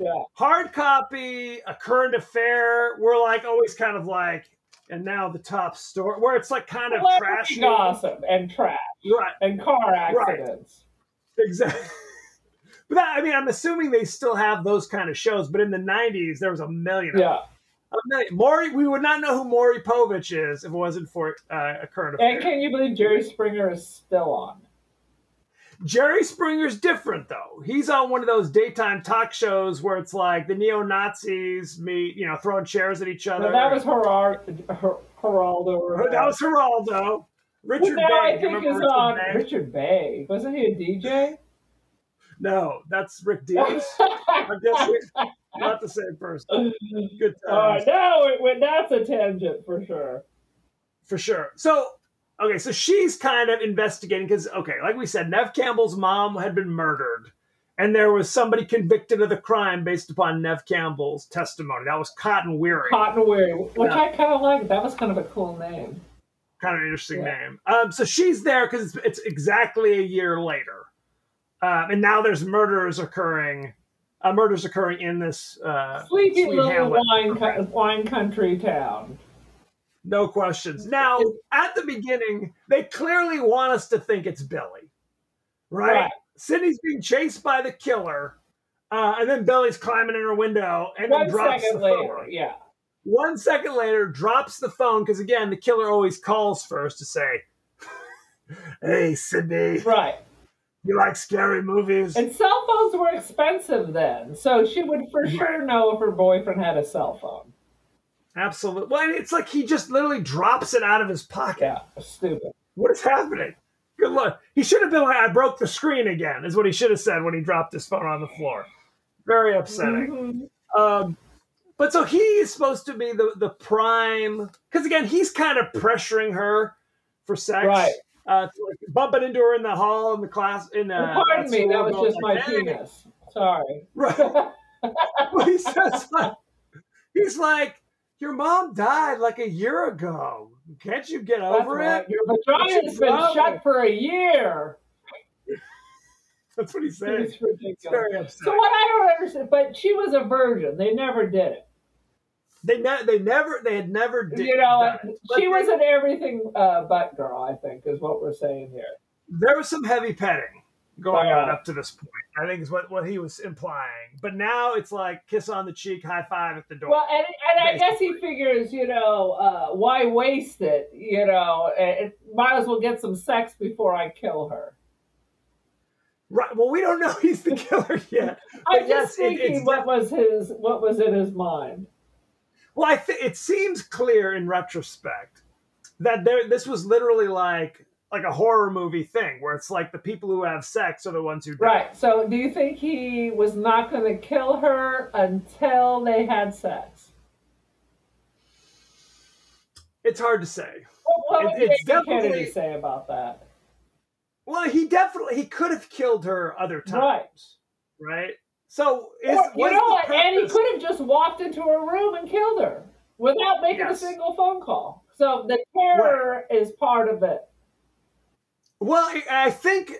S4: Yeah.
S3: Hard copy, a current affair. We're like always kind of like, and now the top story, where it's like kind of trash.
S4: gossip and trash
S3: Right,
S4: and car
S3: Right.
S4: accidents.
S3: exactly. But that, I mean, I'm assuming they still have those kind of shows. But in the '90s, there was a million. of them.
S4: Yeah.
S3: A million. Maury, we would not know who Maury Povich is if it wasn't for uh, a current affair.
S4: And can you believe Jerry Springer is still on?
S3: Jerry Springer's different though. He's on one of those daytime talk shows where it's like the neo Nazis meet, you know, throwing chairs at each other.
S4: No, that was Gerard, Ger- Geraldo.
S3: Oh, that was Geraldo. Richard
S4: Who now I think is
S3: Richard
S4: on
S3: Bay?
S4: Richard Bey. Wasn't he a DJ?
S3: No, that's Rick Dees. I guess not the same person. Good times
S4: now it, that's a tangent for sure.
S3: for sure. So okay, so she's kind of investigating because okay, like we said, Neve Campbell's mom had been murdered. And there was somebody convicted of the crime based upon Neve Campbell's testimony. That was Cotton Weary.
S4: Cotton Weary, which
S3: Yeah.
S4: I kind of like. That was kind of a cool name.
S3: kind of an interesting
S4: Yeah.
S3: name. Um, so she's there because it's, it's exactly a year later, um, and now there's murders occurring. Uh, murders occurring in this uh,
S4: Sleepy
S3: Sweet
S4: little wine, co- wine country town.
S3: No questions. Now, at the beginning, they clearly want us to think it's Billy, right?
S4: Right.
S3: Sydney's being chased by the killer, uh, and then Billy's climbing in her window and
S4: One
S3: then drops the
S4: later,
S3: phone.
S4: yeah.
S3: One second later, drops the phone because again, the killer always calls first to say, "Hey, Sydney."
S4: Right.
S3: You like scary movies?
S4: And cell phones were expensive then, so she would for sure know if her boyfriend had a cell phone.
S3: Absolutely. Well, it's like he just literally drops it out of his pocket.
S4: Yeah, stupid.
S3: What is happening? Good luck. He should have been like, I broke the screen again, is what he should have said when he dropped his phone on the floor. Very upsetting.
S4: Mhm.
S3: Um, but so he is supposed to be the, the prime, because again, he's kind of pressuring her for sex.
S4: Right.
S3: Uh, like, bumping into her in the hall in the class. In the.
S4: Well, Pardon me, that was just my penis. Sorry.
S3: Right. Well, he says like, he's like, your mom died like a year ago. Can't you get
S4: That's
S3: over
S4: right.
S3: it?
S4: Your vagina's been shut for a year.
S3: That's what he's saying.
S4: It's ridiculous. So what I don't understand, but she was a virgin. They never did it.
S3: They ne- they never they had never did
S4: you know,
S3: it.
S4: She was an everything uh, but girl. I think is what we're saying here.
S3: there was some heavy petting going
S4: Uh,
S3: on up to this point. I think is what, what he was implying. But now it's like kiss on the cheek, high five at the door.
S4: Well, and, and I guess he figures, you know, uh, why waste it? You know, it, might as well get some sex before I kill her.
S3: right. Well, we don't know he's the killer yet.
S4: I'm
S3: But yes,
S4: just
S3: it-
S4: thinking what was his, what was in his mind.
S3: Well, I th- it seems clear in retrospect that there this was literally like like a horror movie thing where it's like the people who have sex are the ones who die.
S4: Right. So, do you think he was not going to kill her until they had sex?
S3: It's hard to say.
S4: What
S3: It-
S4: did
S3: it's
S4: Kennedy
S3: definitely-
S4: say about that?
S3: Well, he definitely he could have killed her other times, right? So is,
S4: Or, you know what? And he could have just walked into her room and killed her without making
S3: Yes.
S4: a single phone call. So the terror is part of it.
S3: Well, I- I think,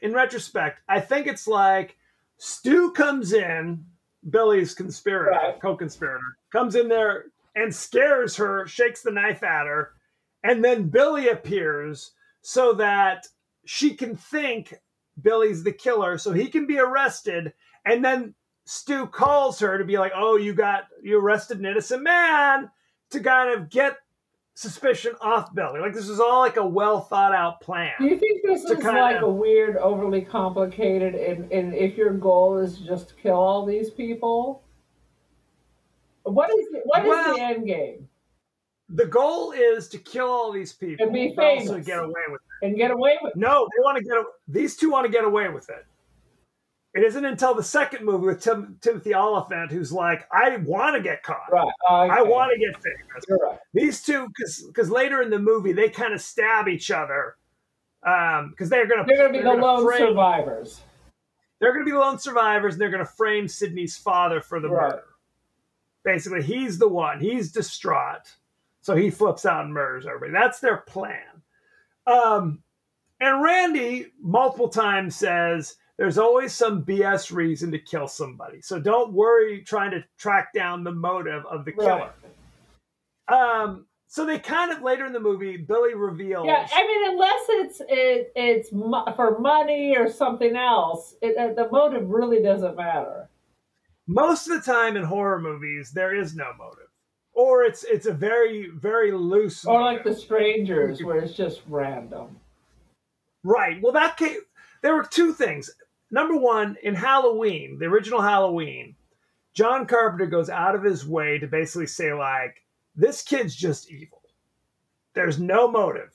S3: in retrospect, I think it's like Stu comes in, Billy's conspirator,
S4: Right.
S3: co-conspirator, comes in there and scares her, shakes the knife at her, and then Billy appears so that she can think Billy's the killer, so he can be arrested, and then Stu calls her to be like, "Oh, you got you arrested an innocent man," to kind of get suspicion off Billy. Like this is all like a well thought out plan.
S4: Do you think this is
S3: kinda-
S4: like a weird, overly complicated, and, and if your goal is just to kill all these people? What is the, what is
S3: Well-
S4: the end game?
S3: The goal is to kill all these people
S4: And be famous.
S3: get away with it.
S4: And get away with it.
S3: No, they want to get a- these two want to get away with it. It isn't until the second movie with Tim, Timothy Olyphant who's like, I want to get caught.
S4: Right.
S3: I want to get famous.
S4: Right.
S3: These two, because later in the movie they kind of stab each other, because they're gonna
S4: They're going to be the lone
S3: frame,
S4: survivors.
S3: They're gonna be the lone survivors, and they're gonna frame Sydney's father for the
S4: Right.
S3: murder. Basically, he's the one. He's distraught, so he flips out and murders everybody. That's their plan. Um, and Randy multiple times says there's always some BS reason to kill somebody, so don't worry trying to track down the motive of the killer.
S4: Right.
S3: Um, so they kind of later in the movie, Billy reveals.
S4: Yeah, I mean, unless it's it, it's for money or something else, it, uh, the motive really doesn't matter.
S3: most of the time in horror movies, there is no motive, or it's it's a very very loose.
S4: Or like the strangers, where it's just random.
S3: right. Well, that case, there were two things. Number one, in Halloween, the original Halloween, John Carpenter goes out of his way to basically say like, this kid's just evil. There's no motive.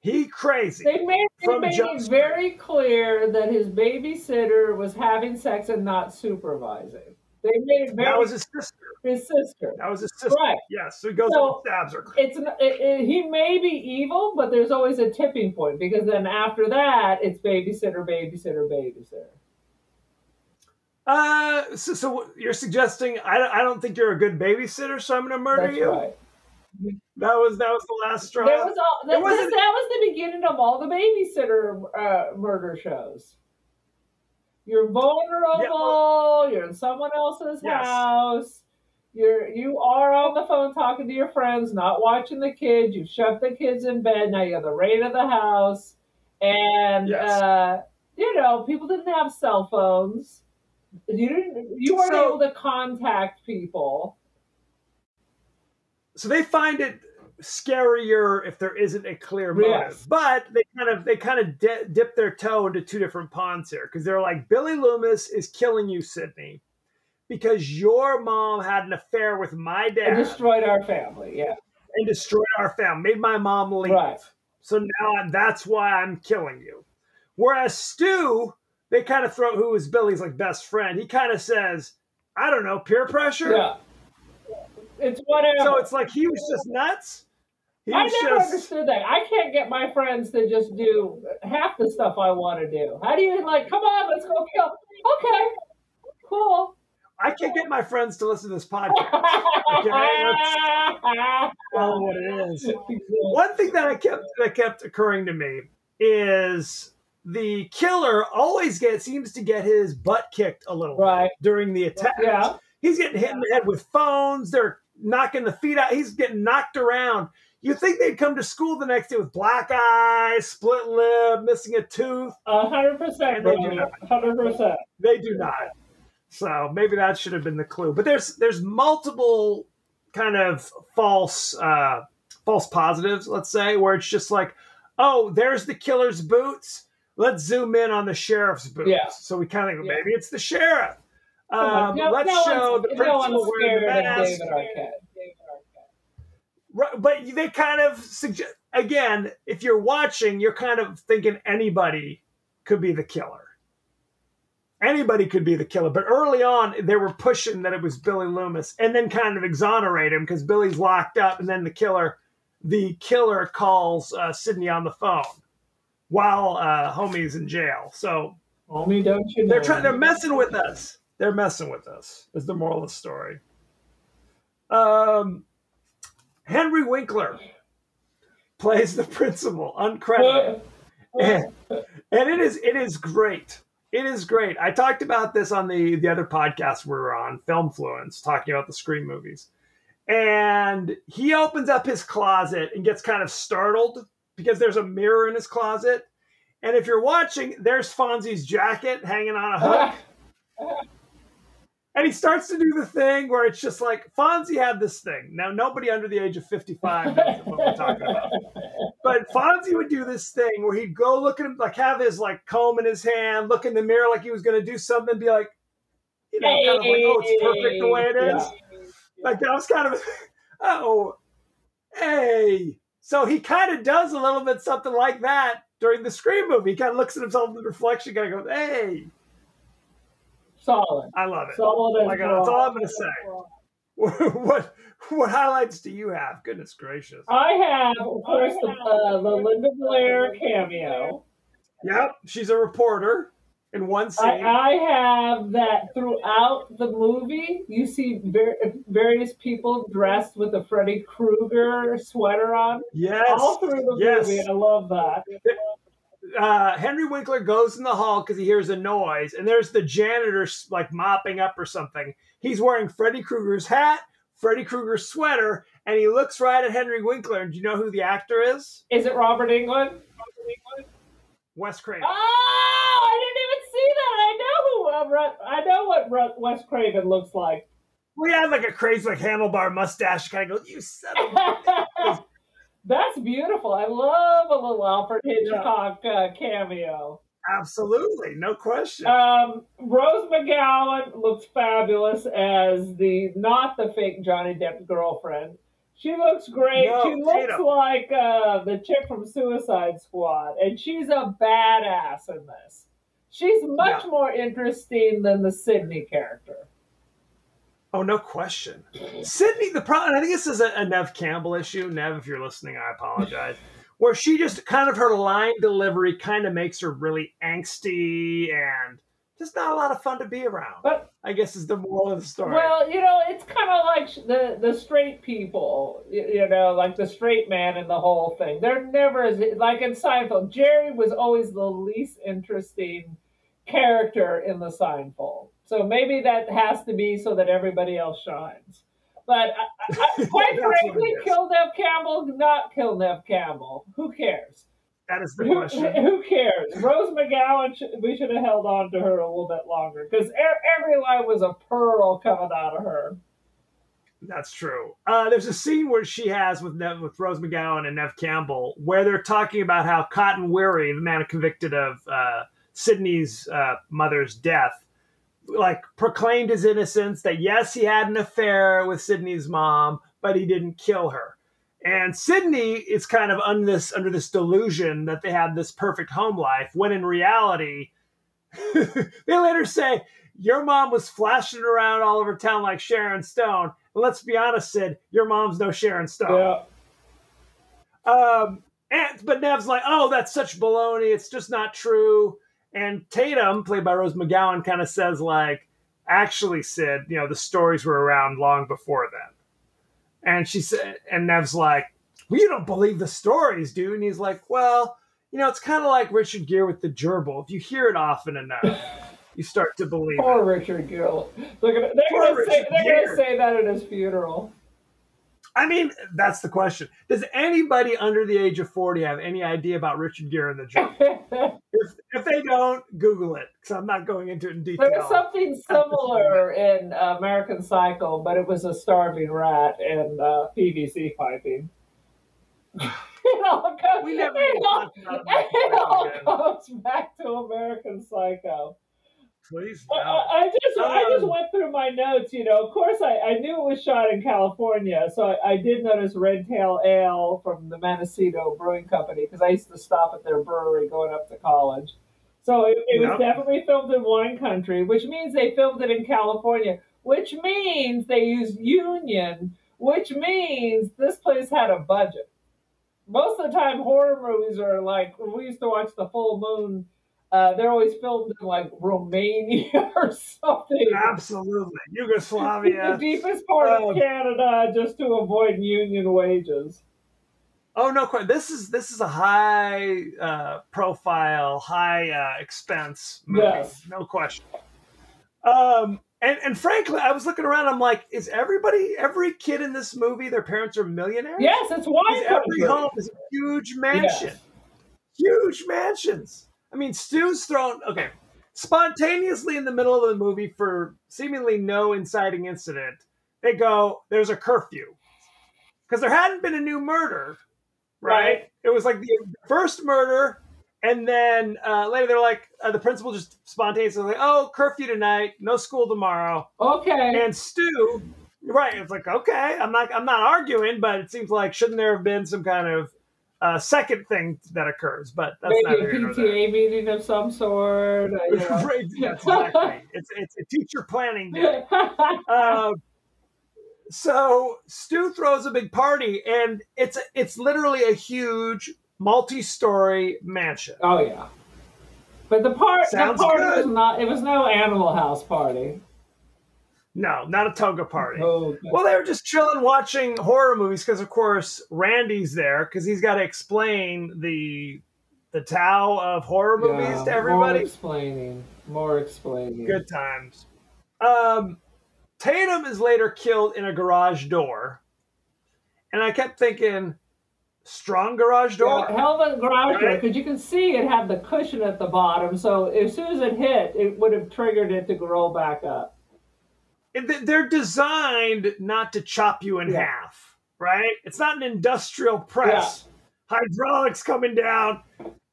S3: He crazy.
S4: They made, they made it very clear that his babysitter was having sex and not supervising. They made it very
S3: that was his sister.
S4: his sister.
S3: That was his sister.
S4: Right.
S3: Yes. So he goes
S4: So-
S3: and stabs her.
S4: It's an, it, it, he may be evil, but there's always a tipping point because then after that, it's babysitter, babysitter, babysitter.
S3: Uh, so, so you're suggesting I don't, I don't think you're a good babysitter, so I'm going to murder
S4: That's
S3: you.
S4: right.
S3: That was that was the last straw.
S4: There was all, that, that was the beginning of all the babysitter uh, murder shows. You're vulnerable. you're in someone else's
S3: Yes.
S4: house. You're you are on the phone talking to your friends, not watching the kids. You've shoved the kids in bed. Now you're the reign of the house, and
S3: Yes.
S4: uh, you know people didn't have cell phones. You didn't. You weren't
S3: So-
S4: able to contact people.
S3: so they find it scarier if there isn't a clear motive.
S4: Yes.
S3: But they kind of they kind of di- dip their toe into two different ponds here because they're like Billy Loomis is killing you, Sidney, because your mom had an affair with my dad And
S4: destroyed our family. Yeah.
S3: and destroyed our family, made my mom leave.
S4: Right.
S3: So now I'm, that's why I'm killing you. Whereas Stu, they kind of throw who is Billy's like best friend. He kind of says, I don't know, peer pressure.
S4: Yeah. It's whatever.
S3: So it's like he was just nuts. He
S4: I never
S3: just
S4: understood that. I can't get my friends to just do half the stuff I want to do. How do you like? Come on, let's go kill. Okay, cool.
S3: I can't get my friends to listen to this podcast. Well, what it is. One thing that I kept that kept occurring to me is the killer always gets seems to get his butt kicked a little
S4: right.
S3: during the attack.
S4: Yeah.
S3: He's getting hit in the head with phones. They're knocking the feet out. He's getting knocked around. You think they'd come to school the next day with black eyes, split lip, missing a tooth?
S4: A hundred percent,
S3: they do not.
S4: A hundred percent.
S3: They do not. So maybe that should have been the clue. But there's there's multiple kind of false uh, false positives, let's say, where it's just like, oh, there's the killer's boots. Let's zoom in on the sheriff's boots.
S4: Yeah.
S3: So we kind of go,
S4: Yeah.
S3: maybe it's the sheriff. Um,
S4: no-
S3: let's
S4: no
S3: show the principal wearing the mask.
S4: David Arquette. David Arquette.
S3: Right, but they kind of suggest again, if you're watching, you're kind of thinking anybody could be the killer. Anybody could be the killer, but early on they were pushing that it was Billy Loomis, and then kind of exonerate him because Billy's locked up, and then the killer, the killer calls uh, Sidney on the phone while uh, homie's in jail. So
S4: Homie, don't you know?
S3: they're trying, they're messing with us. They're messing with us. Is the moral of the story. Um, Henry Winkler plays the principal, uncredited, and, and it is it is great. It is great. I talked about this on the the other podcast we were on, Film Fluence, talking about the Scream movies. And he opens up his closet and gets kind of startled because there's a mirror in his closet. And if you're watching, there's Fonzie's jacket hanging on a hook. And he starts to do the thing where it's just like Fonzie had this thing. Now nobody under the age of 55 knows what we're talking about. But Fonzie would do this thing where he'd go look at him, like have his like comb in his hand, look in the mirror like he was going to do something, and be like, you know, kind of like, oh, it's perfect the way it is. Like that was kind of, oh, hey. So he kind of does a little bit something like that during the Scream movie. He kind of looks at himself in the reflection, kind of goes, hey.
S4: Solid.
S3: I love it.
S4: Solid as
S3: my God, that's all I'm gonna say. what what highlights do you have? Goodness gracious.
S4: I have, of course, the, uh, the Linda Blair cameo.
S3: Yep, she's a reporter in one scene.
S4: I, I have that throughout the movie, you see ver- various people dressed with a Freddy Krueger sweater on.
S3: yes.
S4: All through the
S3: yes.
S4: movie. I love that.
S3: Uh, Henry Winkler goes in the hall because he hears a noise, and there's the janitor like mopping up or something. He's wearing Freddy Krueger's hat, Freddy Krueger's sweater, and he looks right at Henry Winkler. And do you know who the actor is?
S4: Is it Robert Englund?
S3: Wes Craven.
S4: Oh, I didn't even see that. I know who. Uh, I know what Wes Craven looks like.
S3: We had like a crazy like handlebar mustache. Kind of goes, you son of a-"
S4: That's beautiful. I love a little Alfred Hitchcock uh, cameo.
S3: Absolutely, no question.
S4: Um, Rose McGowan looks fabulous as the not the fake Johnny Depp girlfriend. She looks great.
S3: No,
S4: she looks
S3: Tatum.
S4: like uh, the chick from Suicide Squad, and she's a badass in this. She's much
S3: Yeah.
S4: more interesting than the Sidney character.
S3: Oh, no question. Sidney, the problem, I think this is a, a Neve Campbell issue. Neve, if you're listening, I apologize. Where she just kind of her line delivery kind of makes her really angsty and just not a lot of fun to be around.
S4: But
S3: I guess is the moral of the story.
S4: well, you know, it's kind of like the the straight people, you, know, like the straight man and the whole thing. They're never as like in Seinfeld. Jerry was always the least interesting character in the Seinfeld. So maybe that has to be so that everybody else shines. But I, I, quite
S3: That's what it
S4: frankly, kill Neve Campbell, not kill Neve Campbell. Who cares?
S3: that is the
S4: Who,
S3: question.
S4: who cares? Rose McGowan, we should have held on to her a little bit longer because every line was a pearl coming out of her.
S3: That's true. Uh, there's a scene where she has with Neve, with Rose McGowan and Neve Campbell where they're talking about how Cotton Weary, the man convicted of uh, Sidney's uh, mother's death, like proclaimed his innocence. That yes, he had an affair with Sidney's mom, but he didn't kill her. And Sidney is kind of under this under this delusion that they had this perfect home life, when in reality, they later say your mom was flashing around all over town like Sharon Stone. And let's be honest, Sid, your mom's no Sharon Stone.
S4: Yeah.
S3: Um, and but Neve's like, oh, that's such baloney. It's just not true. And Tatum, played by Rose McGowan, kind of says like, actually, Sid, you know, the stories were around long before then. And she said, and Neve's like, well, you don't believe the stories, dude. And he's like, well, you know, it's kind of like Richard Gere with the gerbil. If you hear it often enough, you start to believe it.
S4: Poor Richard Gill. They're they're gonna, say, they're gonna say that at his funeral.
S3: I mean, that's the question. Does anybody under the age of 40 have any idea about Richard Gere and the gerbil? if, if they don't, Google it because I'm not going into it in detail.
S4: There was something similar in uh, American Psycho, but it was a starving rat and uh, PVC piping. it all comes,
S3: We never
S4: it all, it all comes back to American Psycho.
S3: Please,
S4: I,
S3: no.
S4: I I just I just
S3: Um,
S4: went through my notes. You know, of course, I, I knew it was shot in California, so I, I did notice Red Tail Ale from the Mendocino Brewing Company because I used to stop at their brewery going up to college. So it, it was
S3: Yep.
S4: definitely filmed in wine country, which means they filmed it in California, which means they used Union, which means this place had a budget. Most of the time, horror movies are like we used to watch The Full Moon. Uh, they're always filmed in like Romania or something.
S3: Absolutely. Yugoslavia, the
S4: deepest part
S3: Um,
S4: of Canada just to avoid union wages.
S3: oh no. This is this is a high uh, profile, high uh, expense movie.
S4: Yes.
S3: No question. Um, and and frankly, I was looking around. I'm like, is everybody, every kid in this movie, their parents are millionaires?
S4: Yes, it's wine
S3: Because every home is a huge mansion.
S4: Yes.
S3: Huge mansions. I mean, Stu's thrown okay. Spontaneously in the middle of the movie for seemingly no inciting incident, they go, there's a curfew. Because there hadn't been a new murder, right?
S4: Right.
S3: It was like the first murder, and then uh, later they're like, uh, the principal just spontaneously like, oh, curfew tonight, no school tomorrow.
S4: Okay.
S3: And Stu, right? It's like okay, I'm not, I'm not arguing, but it seems like shouldn't there have been some kind of uh, second thing that occurs, but that's
S4: Maybe
S3: not
S4: a
S3: here nor there.
S4: PTA meeting of some sort. you know.
S3: right, exactly. It's it's a teacher planning day. Uh, so Stu throws a big party, and it's it's literally a huge multi-story mansion.
S4: oh yeah. But the part the
S3: Sounds
S4: party
S3: good.
S4: was not it was no animal house party.
S3: No, not a toga party.
S4: Oh,
S3: Well, they were just chilling watching horror movies because, of course, Randy's there because he's got to explain the the Tao of horror movies
S4: yeah,
S3: to
S4: More
S3: everybody.
S4: explaining. More explaining.
S3: Good times. Um, Tatum is later killed in a garage door, and I kept thinking, strong garage door.
S4: Yeah, hell of a garage door because you can see it had the cushion at the bottom. So as soon as it hit, it would have triggered it to roll back up.
S3: And They're designed not to chop you in
S4: Yeah.
S3: half, right? It's not an industrial press. Hydraulics coming down.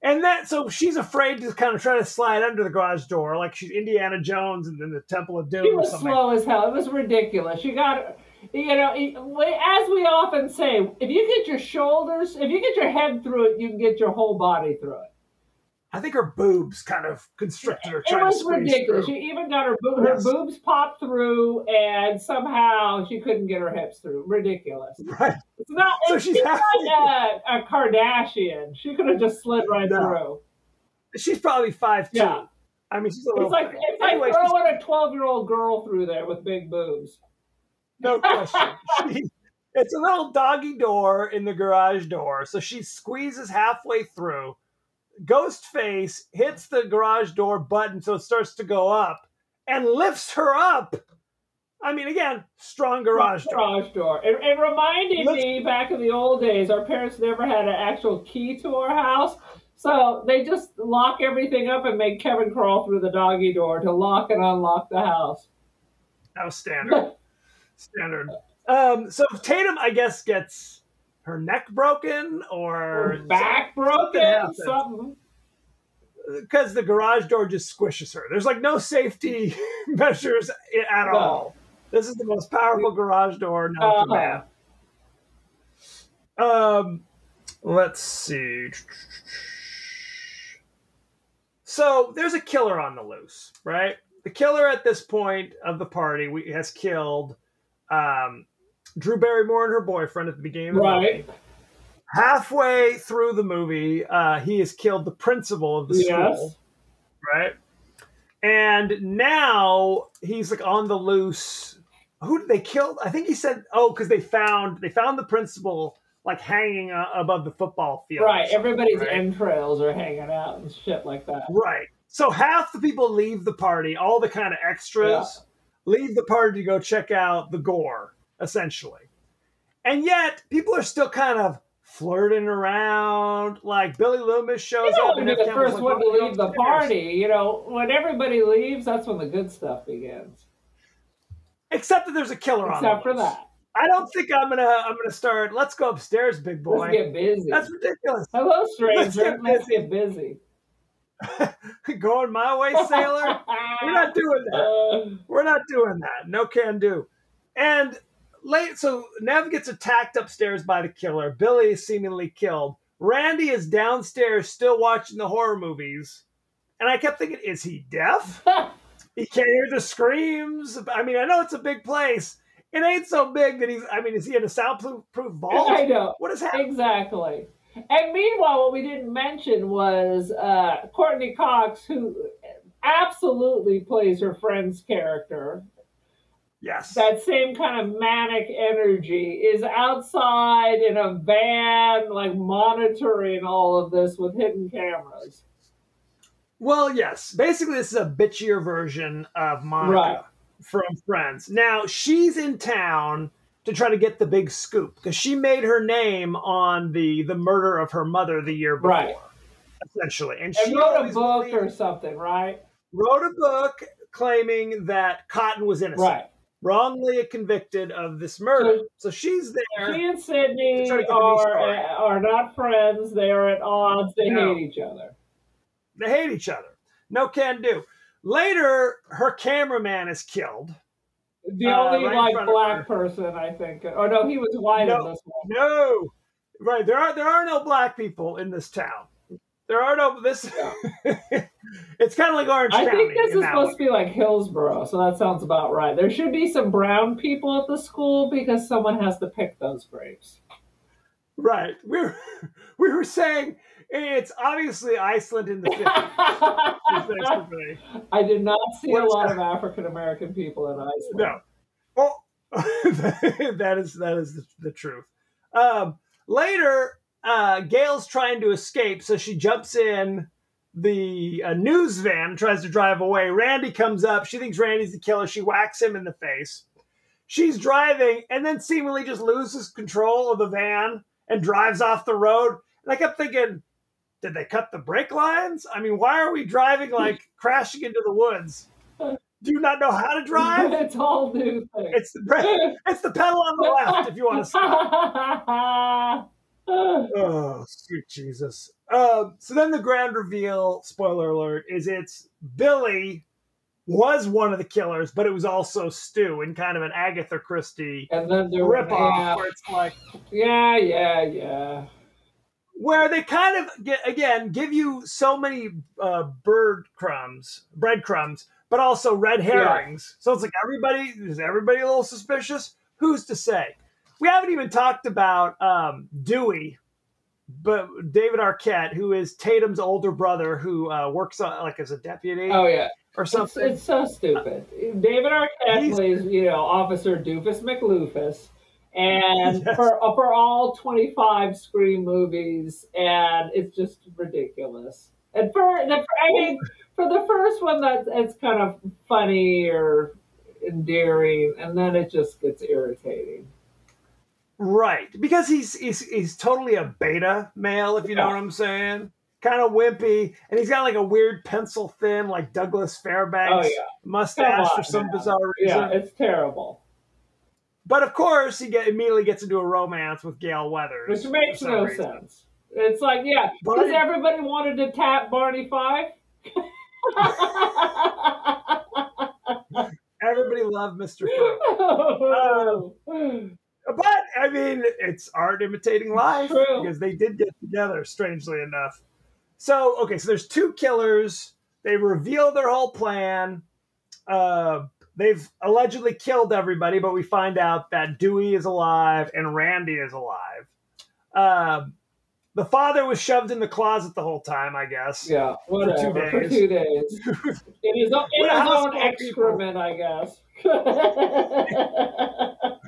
S3: And that, so she's afraid to kind of try to slide under the garage door, like she's Indiana Jones and then the Temple of Doom
S4: She
S3: or
S4: was
S3: something.
S4: slow as hell. It was ridiculous. You got, you know, as we often say, if you get your shoulders, if you get your head through it, you can get your whole body through it.
S3: I think her boobs kind of constricted her.
S4: It was ridiculous.
S3: through.
S4: She even got her, boob, her boobs popped through, and somehow she couldn't get her hips through. Ridiculous.
S3: Right.
S4: It's not.
S3: So
S4: it's
S3: she's
S4: not a, a Kardashian. She could have just slid right
S3: No.
S4: through.
S3: She's probably five two.
S4: Yeah.
S3: I mean, she's a little.
S4: It's like it's like
S3: Anyway, she's-
S4: throwing a twelve-year-old girl through there with big boobs.
S3: no question. She, it's a little doggy door in the garage door, so she squeezes halfway through. Ghost face hits the garage door button, so it starts to go up, and lifts her up. I mean, again, strong garage door.
S4: Garage door. It, it reminded
S3: Let's-
S4: me back in the old days. Our parents never had an actual key to our house, so they just lock everything up and make Kevin crawl through the doggy door to lock and unlock the house.
S3: That was standard. standard. Um, so Tatum, I guess, gets her neck broken or
S4: Or back broken, something.
S3: because the garage door just squishes her. There's like no safety measures at
S4: No.
S3: all. This is the most powerful garage door known to
S4: Uh-huh.
S3: man. Um, let's see. So there's a killer on the loose, right? The killer at this point of the party we, has killed um, Drew Barrymore and her boyfriend at the beginning of the movie.
S4: Right.
S3: Halfway through the movie, uh, he has killed the principal of the
S4: Yes.
S3: school, right? And now he's like on the loose. Who did they kill? I think he said, "Oh, because they found they found the principal like hanging uh, above the football field."
S4: Right. Everybody's
S3: right?
S4: entrails are hanging out and shit like that.
S3: Right. So half the people leave the party, all the kind of extras leave the party to go check out the gore, essentially. And yet, people are still kind of flirting around. Like Billy Loomis shows
S4: You don't
S3: up. and
S4: to be the first
S3: like,
S4: one to
S3: "Oh,
S4: leave the party. You know, when everybody leaves, that's when the good stuff begins.
S3: Except that there's a killer on.
S4: Except for that.
S3: I don't think I'm gonna. I'm gonna start. Let's go upstairs, big boy.
S4: Let's get busy.
S3: That's ridiculous.
S4: Hello,
S3: Let's
S4: stranger.
S3: get
S4: Let's get busy.
S3: Going my way, sailor. We're not doing that.
S4: Uh,
S3: We're not doing that. No can do. And late, so Neve gets attacked upstairs by the killer. Billy is seemingly killed. Randy is downstairs still watching the horror movies. And I kept thinking, is he deaf? He can't hear the screams. I mean, I know it's a big place. It ain't so big that he's, I mean, is he in a soundproof proof
S4: I
S3: vault?
S4: know.
S3: What is happening?
S4: Exactly. And meanwhile, what we didn't mention was uh, Courteney Cox, who absolutely plays her friend's character.
S3: Yes.
S4: That same kind of manic energy is outside in a van, like monitoring all of this with hidden cameras.
S3: Well, yes. Basically, this is a bitchier version of Monica
S4: Right.
S3: from Friends. Now, she's in town to try to get the big scoop because she made her name on the the murder of her mother the year before,
S4: Right.
S3: essentially. And
S4: And
S3: she
S4: wrote a book or something, right?
S3: wrote a book claiming that Cotton was innocent,
S4: Right.
S3: Wrongly convicted of this murder. So she's there.
S4: She and
S3: Sidney to the
S4: are are not friends. They are at odds. They
S3: No.
S4: hate each other.
S3: They hate each other. No can do. Later, her cameraman is killed.
S4: The
S3: Uh,
S4: only
S3: right
S4: like black person, I think. Oh no, he was white
S3: No.
S4: in this one.
S3: No, Right. There are there are no black people in this town. There are no this. it's kind of like Orange
S4: I
S3: County.
S4: think this is supposed
S3: way.
S4: to be like Hillsboro, so that sounds about right. There should be some brown people at the school because someone has to pick those grapes.
S3: Right. We were we were saying it's obviously Iceland in the 50s. is basically.
S4: I did not see a lot
S3: that?
S4: of African American people in Iceland.
S3: No. Well, that is that is the, the truth. Um, later, uh, Gale's trying to escape, so she jumps in the uh, news van, tries to drive away. Randy comes up. She thinks Randy's the killer. She whacks him in the face. She's driving, and then seemingly just loses control of the van and drives off the road. And I kept thinking, did they cut the brake lines? I mean, why are we driving like crashing into the woods? Do you not know how to drive?
S4: it's all new things.
S3: It's the brake. It's the pedal on the left if you want to stop. Oh, sweet Jesus. Um, so then the grand reveal, spoiler alert, is it's Billy was one of the killers, but it was also Stu in kind of an Agatha Christie
S4: and then the
S3: ripoff
S4: yeah,
S3: where it's like
S4: yeah, yeah, yeah.
S3: where they kind of get again give you so many uh, bird crumbs, breadcrumbs, but also red herrings. So it's like everybody is everybody a little suspicious? Who's to say? We haven't even talked about um, Dewey, but David Arquette, who is Tatum's older brother, who uh, works on, like as a deputy
S4: Oh yeah.
S3: or
S4: It's,
S3: something.
S4: it's so stupid. David Arquette plays, you know, Officer Doofus McLoofus, and
S3: Yes.
S4: for for all twenty five Scream movies, and it's just ridiculous. And for the, I mean, for the first one, that it's kind of funny or endearing, and then it just gets irritating.
S3: Right, because he's he's he's totally a beta male, if you know
S4: Yeah.
S3: what I'm saying. Kind of wimpy, and he's got like a weird pencil thin, like Douglas Fairbanks
S4: Oh, yeah.
S3: mustache for some
S4: now.
S3: bizarre reason.
S4: Yeah, it's terrible.
S3: But of course, he get, immediately gets into a romance with Gale Weathers,
S4: Which makes no
S3: reason.
S4: sense. It's like, yeah, because everybody wanted to tap Barney Fife.
S3: Everybody loved Mr. Furlong. But I mean, it's art imitating life
S4: True.
S3: because they did get together, strangely enough. So okay, so there's two killers. They reveal their whole plan. Uh, they've allegedly killed everybody, but we find out that Dewey is alive and Randy is alive. Um, the father was shoved in the closet the whole time, I guess.
S4: yeah, whatever. For two days. In his own, in
S3: What
S4: his
S3: a house
S4: own
S3: people.
S4: excrement, I guess.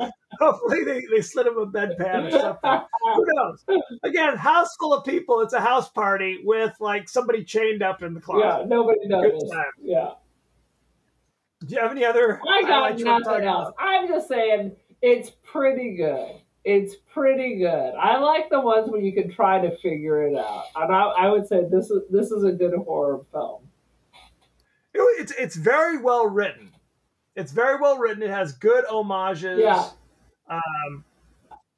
S3: Hopefully, they, they slid him a bedpan or something. Who knows? Again, house full of people. It's a house party with like somebody chained up in the closet.
S4: yeah, nobody
S3: time.
S4: Yeah.
S3: Do you have any other?
S4: I got
S3: highlights you wanna
S4: nothing else. I'm just saying it's pretty good. It's pretty good. I like the ones where you can try to figure it out, and I, I would say this is this is a good horror film.
S3: It- It's it's very well written. It's very well written. It has good homages.
S4: Yeah.
S3: Um,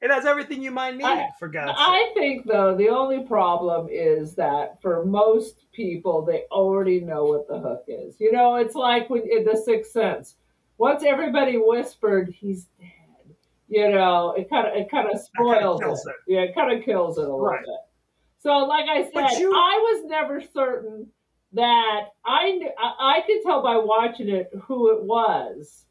S3: it has everything you might need.
S4: I-
S3: for God's sake.
S4: I think though the only problem is that for most people they already know what the hook is. You know, it's like when in the Sixth Sense. Once everybody whispered he's dead, you know, it kind of it kind of spoils it.
S3: it.
S4: Yeah, it kind of kills it a little
S3: Right.
S4: bit. So, like I said,
S3: you-
S4: I was never certain that I knew, I, I could tell by watching it who it was.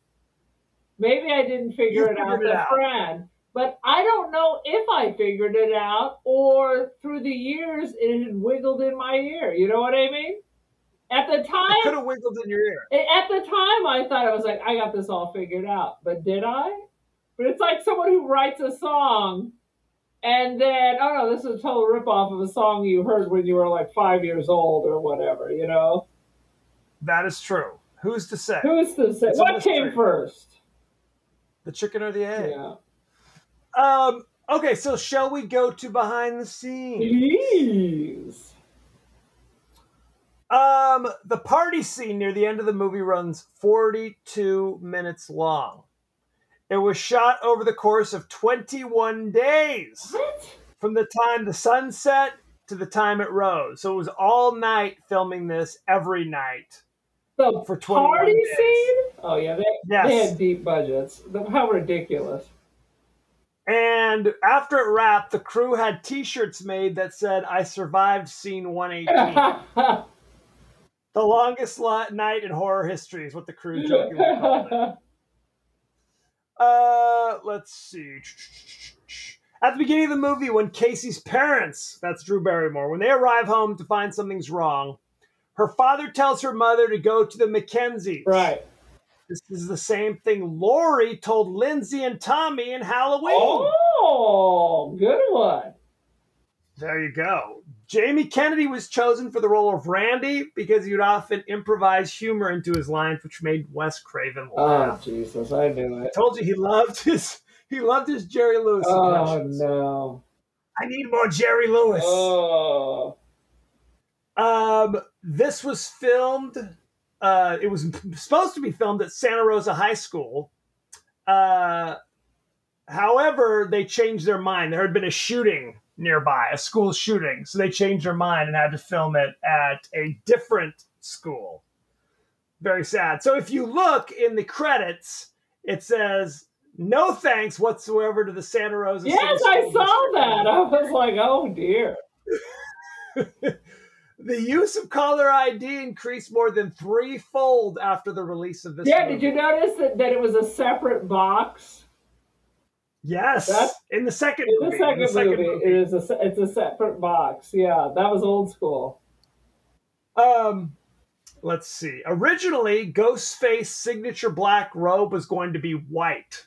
S4: Maybe I didn't figure
S3: You
S4: it out. friend, but I don't know if I figured it out or through the years it had wiggled in my ear. You know what I mean? At the
S3: It could have wiggled in your ear.
S4: at the time, I thought I was like, I got this all figured out. But did I? But it's like someone who writes a song and then, oh no, this is a total ripoff of a song you heard when you were like five years old or whatever, you know?
S3: That is true. Who's to say?
S4: Who's to say?
S3: It's
S4: What came first?
S3: The chicken or the egg?
S4: Yeah.
S3: Um. Okay, so shall we go to behind the scenes?
S4: Please.
S3: Um, the party scene near the end of the movie runs 42 minutes long. It was shot over the course of 21 days
S4: What?
S3: from the time the sun set to the time it rose. So it was all night filming this every night.
S4: The
S3: For 21
S4: party
S3: days.
S4: scene? Oh yeah, they,
S3: Yes.
S4: they had deep budgets. How ridiculous.
S3: And after it wrapped, the crew had T-shirts made that said, "I survived scene 118." the longest night in horror history is what the crew jokingly called it. Uh, let's see. At the beginning of the movie, when Casey's parents, that's Drew Barrymore, when they arrive home to find something's wrong, her father tells her mother to go to the Mackenzies.
S4: right.
S3: This is the same thing Laurie told Lindsay and Tommy in Halloween.
S4: Oh, good one.
S3: There you go. Jamie Kennedy was chosen for the role of Randy because he would often improvise humor into his lines, which made Wes Craven laugh. Oh.
S4: Jesus, I knew
S3: I
S4: it.
S3: told you he loved his he loved his Jerry Lewis
S4: Oh, no.
S3: I need more Jerry Lewis.
S4: Oh.
S3: Um, this was filmed. Uh, it was supposed to be filmed at Santa Rosa High School. Uh, however, they changed their mind. There had been a shooting nearby, a school shooting, so they changed their mind and had to film it at a different school. Very sad. So if you look in the credits, it says no thanks whatsoever to the Santa Rosa.
S4: Yes, I saw that. I was like, oh, dear.
S3: The use of caller ID increased more than threefold after the release of this.
S4: Yeah,
S3: movie.
S4: did you notice that, that it was a separate box?
S3: Yes,
S4: That's-
S3: in the second
S4: In
S3: movie.
S4: the
S3: in
S4: second, movie, it is a it's a separate box. Yeah, that was old school.
S3: Um, let's see. Originally, Ghostface's signature black robe was going to be white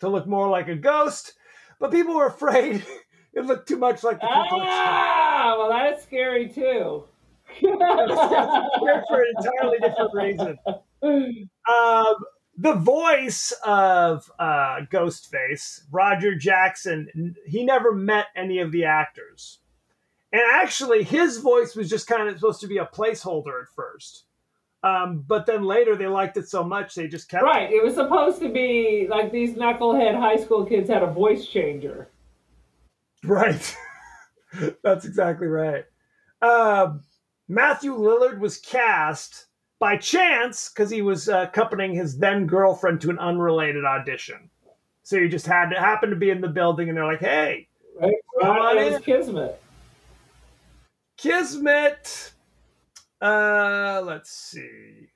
S3: to look more like a ghost, but people were afraid it looked too much like the Ku Klux.
S4: Ah, well, that is scary too.
S3: Scared for an entirely different reason. Um, the voice of uh, Ghostface, Roger Jackson, he never met any of the actors. And actually, his voice was just kind of supposed to be a placeholder at first. Um, but then later, they liked it so much they just kept it.
S4: right, it was supposed to be like these knucklehead high school kids had a voice changer.
S3: Right. That's exactly right. Um, Matthew Lillard was cast by chance because he was uh, accompanying his then girlfriend to an unrelated audition. So he just had to happen to be in the building, and they're like, "Hey,
S4: Right,
S3: Come on in.
S4: Kismet.
S3: Kismet." Uh, let's see.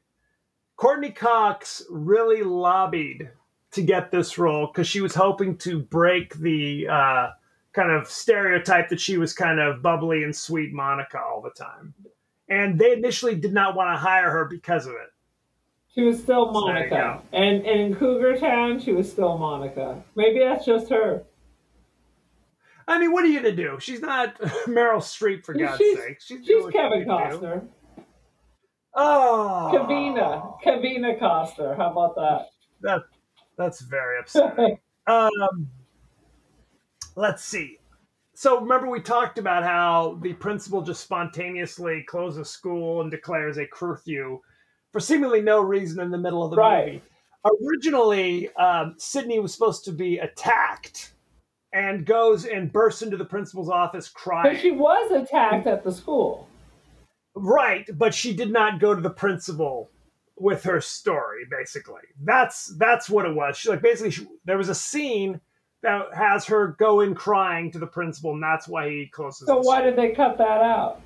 S3: Courteney Cox really lobbied to get this role because she was hoping to break the uh, kind of stereotype that she was kind of bubbly and sweet Monica all the time. And they initially did not want to hire her because of it.
S4: She was still
S3: So
S4: Monica, and, and in Cougar Town, she was still Monica. Maybe that's just her.
S3: I mean, what are you going to do? She's not Meryl Streep, for God's
S4: She's-
S3: sake. She's,
S4: She's Kevin
S3: can do.
S4: Costner.
S3: Oh.
S4: Kavina. Kavina Costner. How about that?
S3: That, that's very upsetting. um, let's see. So remember we talked about how the principal just spontaneously closes school and declares a curfew for seemingly no reason in the middle of the
S4: Right.
S3: movie. Originally, um, Sidney was supposed to be attacked and goes and bursts into the principal's office
S4: But
S3: crying.
S4: she was attacked at the school.
S3: Right, but she did not go to the principal with her story. Basically, that's that's what it was. She like basically she, there was a scene that has her go in crying to the principal, and that's why he closes.
S4: So why did they cut that out?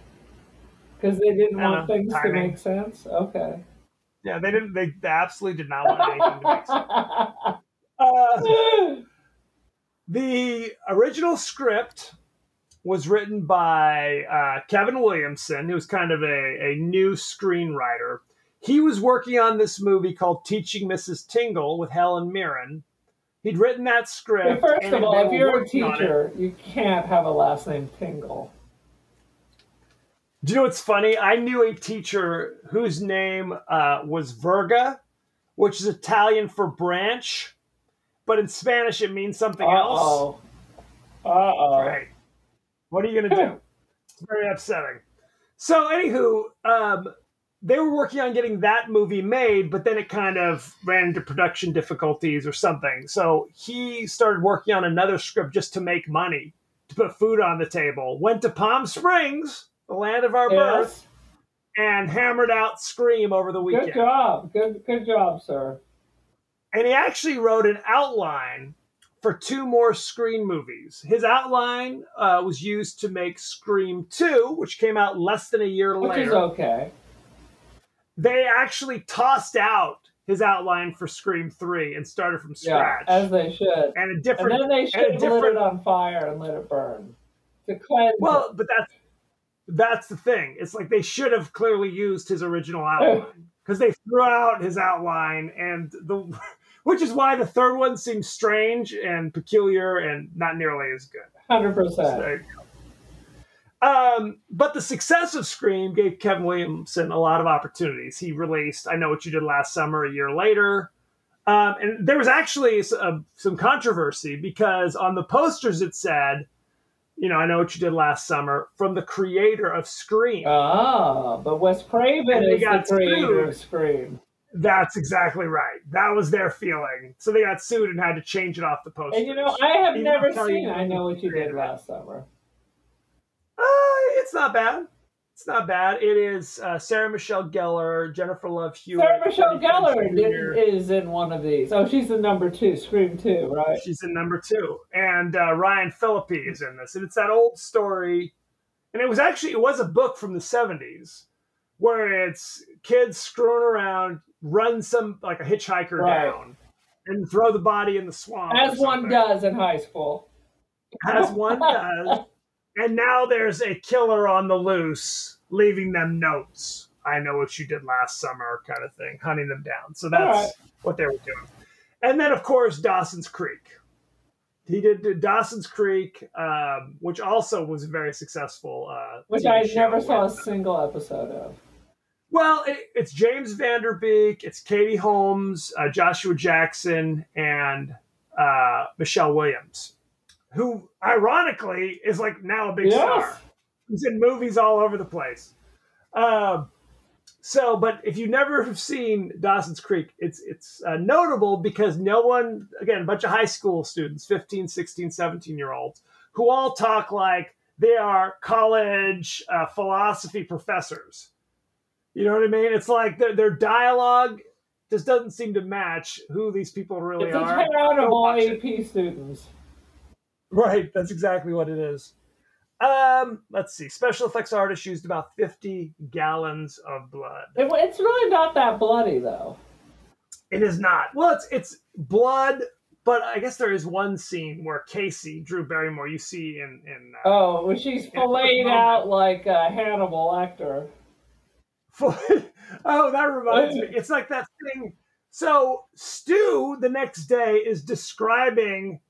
S4: Because they didn't want
S3: know,
S4: things to make sense. Okay.
S3: Yeah, they didn't. They, absolutely did not want anything to make sense. Uh, the original script was written by uh, Kevin Williamson, who's kind of a, a new screenwriter. He was working on this movie called Teaching Mrs. Tingle with Helen Mirren. He'd written that
S4: But
S3: script.
S4: first
S3: and
S4: of all, if you're a
S3: working on it.
S4: teacher, you can't have a last name Tingle.
S3: Do you know what's funny? I knew a teacher whose name uh, was Verga, which is Italian for branch, but in Spanish it means something
S4: Uh
S3: else.
S4: oh. Uh oh.
S3: Right. What are you gonna do? It's very upsetting. So, anywho, um, they were working on getting that movie made, but then it kind of ran into production difficulties or something. So he started working on another script just to make money, to put food on the table. Went to Palm Springs, the land of our birth, and hammered out Scream over the weekend.
S4: Good job. Good good job, sir.
S3: and he actually wrote an outline for two more Scream movies. His outline uh, was used to make Scream 2, which came out less than a year
S4: Which
S3: later.
S4: is okay.
S3: They actually tossed out his outline for Scream 3 and started from
S4: Yeah,
S3: scratch.
S4: as they should.
S3: and a different.
S4: And
S3: different
S4: then they should have lit it on fire and let it burn to cleanse.
S3: Well, but that's that's the thing. It's like they should have clearly used his original outline because they threw out his outline, and the which is why the third one seems strange and peculiar and not nearly as good.
S4: hundred percent.
S3: There you go. Um, but the success of Scream gave Kevin Williamson a lot of opportunities. He released "I Know What You Did Last Summer" a year later, um, and there was actually s- uh, some controversy because on the posters it said, "You know, I know what you did last summer" from the creator of Scream.
S4: Ah, but Wes Craven is the creator
S3: sued.
S4: of Scream.
S3: That's exactly right. That was their feeling. So they got sued and had to change it off the posters.
S4: And you know, I have
S3: Even
S4: never seen I Know What You Did. Last Summer.
S3: It's not bad. It's not bad. It is uh, Sarah Michelle Gellar, Jennifer Love Hewitt.
S4: Sarah Michelle Gellar is in one of these. Oh, she's the number two, Scream 2, right?
S3: She's in number two, and uh, Ryan Phillippe is in this, and it's that old story. And it was actually it was a book from the '70s where it's kids screwing around, run some like a hitchhiker
S4: Right.
S3: down, and throw the body in the swamp.
S4: As one does in high school.
S3: as one does. And now there's a killer on the loose, leaving them notes. I know what you did last summer, kind of thing, hunting them down. So that's
S4: right.
S3: what they were doing. And then, of course, Dawson's Creek. He did, did Dawson's Creek, um, which also was a very successful. Uh,
S4: Which I never saw a single episode of.
S3: Well, it, it's James Van Der Beek, it's Katie Holmes, uh, Joshua Jackson, and uh, Michelle Williams, who ironically is like now a big
S4: Yes.
S3: star. He's in movies all over the place. Um, so, but if you never have seen Dawson's Creek, it's it's uh, notable because no one, again, a bunch of high school students, 15, 16, 17 year olds, who all talk like they are college uh, philosophy professors. You know what I mean? It's like their, their dialogue just doesn't seem to match who these people really
S4: It's a
S3: are.
S4: town of all
S3: watch it.
S4: AP students.
S3: Right, that's exactly what it is. Um, let's see. Special effects artist used about 50 gallons of blood.
S4: It, it's really not that bloody, though.
S3: It is not. Well, it's it's blood, but I guess there is one scene where Casey, Drew Barrymore, you see in in uh,
S4: Oh, well, she's filleted out like a Hannibal Lecter.
S3: oh, that reminds me. It's like that thing. So Stu the next day is describing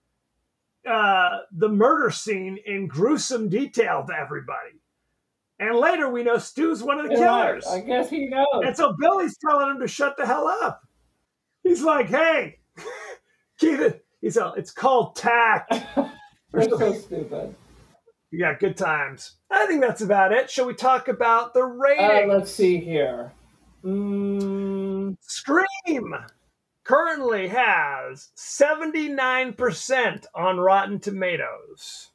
S3: uh, the murder scene in gruesome detail to everybody, and later we know Stu's one of the killers.
S4: Right, I guess he knows.
S3: And so Billy's telling him to shut the hell up. He's like, "Hey, keep it." He's all, "It's called tact."
S4: They're so stupid.
S3: You got good times. I think that's about it. Shall we talk about the
S4: Uh, let's see here. Mm,
S3: Scream currently has 79% on Rotten Tomatoes.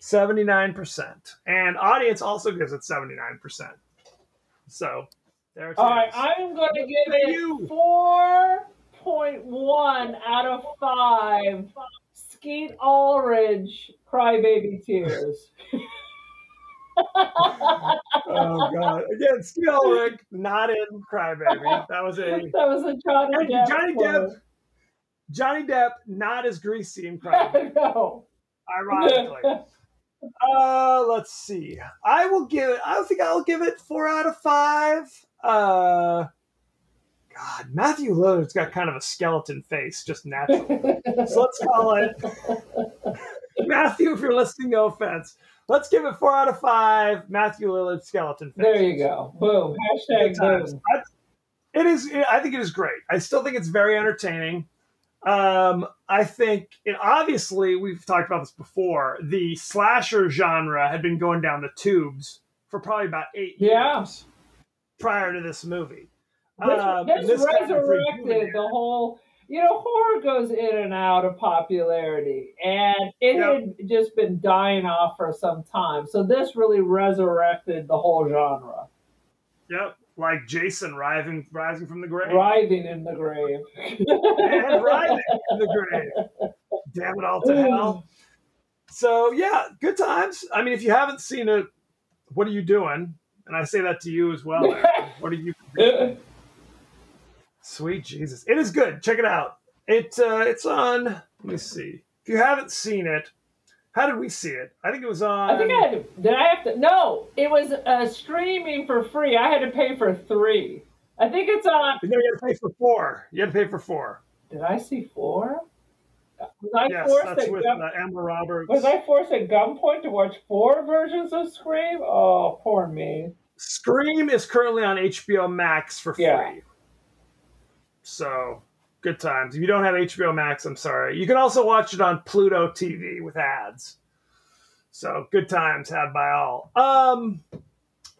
S3: 79%. And audience also gives it 79%. So, there it is.
S4: all right, I'm going to give it
S3: you.
S4: 4.1 out of 5 Skeet Ulrich crybaby tears.
S3: oh, God. Again, Skilrick, not in Crybaby. That was a.
S4: that was a Johnny Depp.
S3: Johnny. Depp, Johnny Depp, not as greasy in Crybaby.
S4: no.
S3: ironically. uh, let's see. I will give it. I think I'll give it four out of five. Uh, God, Matthew Lillard's got kind of a skeleton face, just naturally. so let's call it Matthew. If you're listening, no offense. Let's give it four out of five. Matthew Lillard skeleton
S4: there you go. Boom. Hashtag boom.
S3: It is. I think it is great. I still think it's very entertaining. Um, I think it obviously we've talked about this before. The slasher genre had been going down the tubes for probably about eight
S4: Yeah.
S3: years prior to this movie.
S4: This,
S3: Um,
S4: this
S3: this
S4: resurrected the whole. You know, horror goes in and out of popularity, and it
S3: Yep.
S4: had just been dying off for some time. So this really resurrected the whole genre,
S3: Yep, like Jason rising rising from the grave
S4: writhing in the grave.
S3: and rising from the grave. damn it all to mm. hell. So yeah, good times. I mean, if you haven't seen it, what are you doing? And I say that to you as well. What are you? doing? Sweet Jesus, it is good. Check it out. It uh, it's on. Let me see. If you haven't seen it, how did we see it? I think it was on.
S4: I think I had to. Did I have to? No, it was uh, streaming for free. I had to pay for three. I think it's on.
S3: No, you had to pay for four. You had to pay for four.
S4: Did I see four? Was I
S3: yes,
S4: forced
S3: that's
S4: at
S3: with
S4: gun-
S3: uh, Amber Roberts.
S4: Was I forced at gunpoint to watch four versions of Scream? Oh, poor me.
S3: Scream is currently on HBO Max for free.
S4: Yeah.
S3: So good times. If you don't have HBO Max, I'm sorry. You can also watch it on Pluto TV with ads. So good times had by all. Um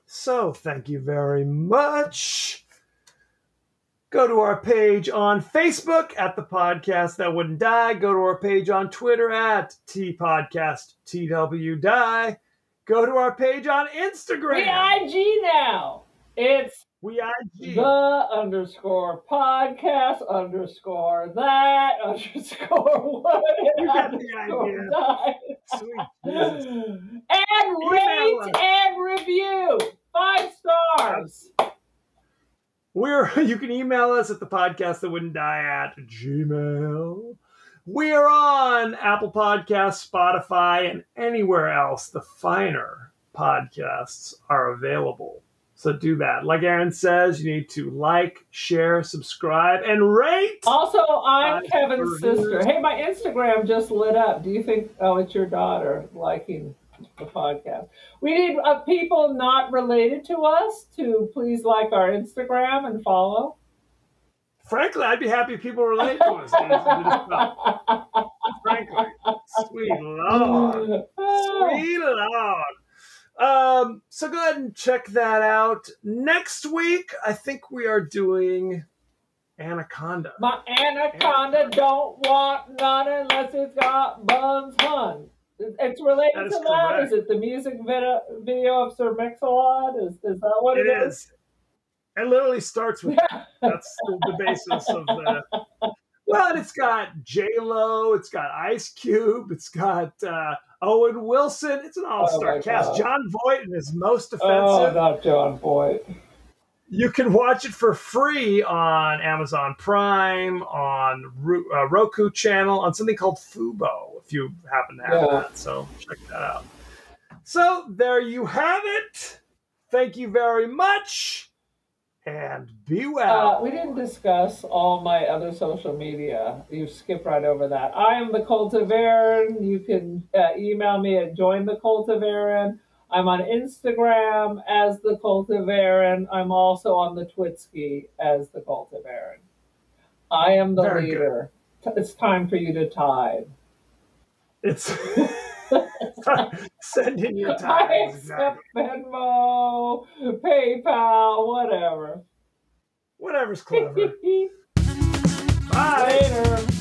S3: so thank you very much. Go to our page on Facebook at the podcast that wouldn't die. Go to our page on Twitter at T Podcast TW Die. Go to our page on Instagram.
S4: The IG now. It's
S3: We IG.
S4: the underscore podcast underscore that underscore what
S3: You got the idea. Sweet Jesus.
S4: and
S3: Email
S4: rate
S3: us.
S4: and review five stars.
S3: We're you can email us at the podcast that wouldn't die at Gmail. We are on Apple Podcasts, Spotify, and anywhere else the finer podcasts are available. So do that. Like Erin says, you need to like, share, subscribe, and rate.
S4: Also, I'm
S3: Five
S4: Kevin's sister. Hey, my Instagram just lit up. Do you think? Oh, it's your daughter liking the podcast. We need uh, people not related to us to please like our Instagram and follow.
S3: Frankly, I'd be happy if people relate to us. It is not. Frankly, sweet lord. Sweet Lord. Um, so go ahead and check that out. Next week, I think we are doing Anaconda.
S4: My anaconda don't want none unless it's got buns hun. It's related
S3: is
S4: to that. Is it the music video, of Sir Mix-a-Lot? Is, is that what
S3: It
S4: it
S3: is. It literally starts with that's the, basis of the. Well, and it's got J Lo, it's got Ice Cube, it's got uh, Owen Wilson. It's an all-star
S4: Oh
S3: cast.
S4: God.
S3: Jon Voight is most offensive.
S4: Oh,
S3: offensive.
S4: not John Boyd.
S3: You can watch it for free on Amazon Prime, on uh, Roku channel, on something called Fubo, if you happen to have
S4: Yeah.
S3: that. So check that out. So there you have it. Thank you very much, and be well.
S4: Uh, we didn't discuss all my other social media. You skipped right over that. I am the Cultivaran. You can uh, email me at join the Cultivaran. I'm on Instagram as the Cultivaran. I'm also on the Twitsky as the Cultivaran. I am the
S3: Very
S4: leader. T- It's time for you to tithe.
S3: It's Send in your
S4: time.
S3: I
S4: accept Venmo, PayPal, whatever.
S3: Whatever's clever. Bye. Later.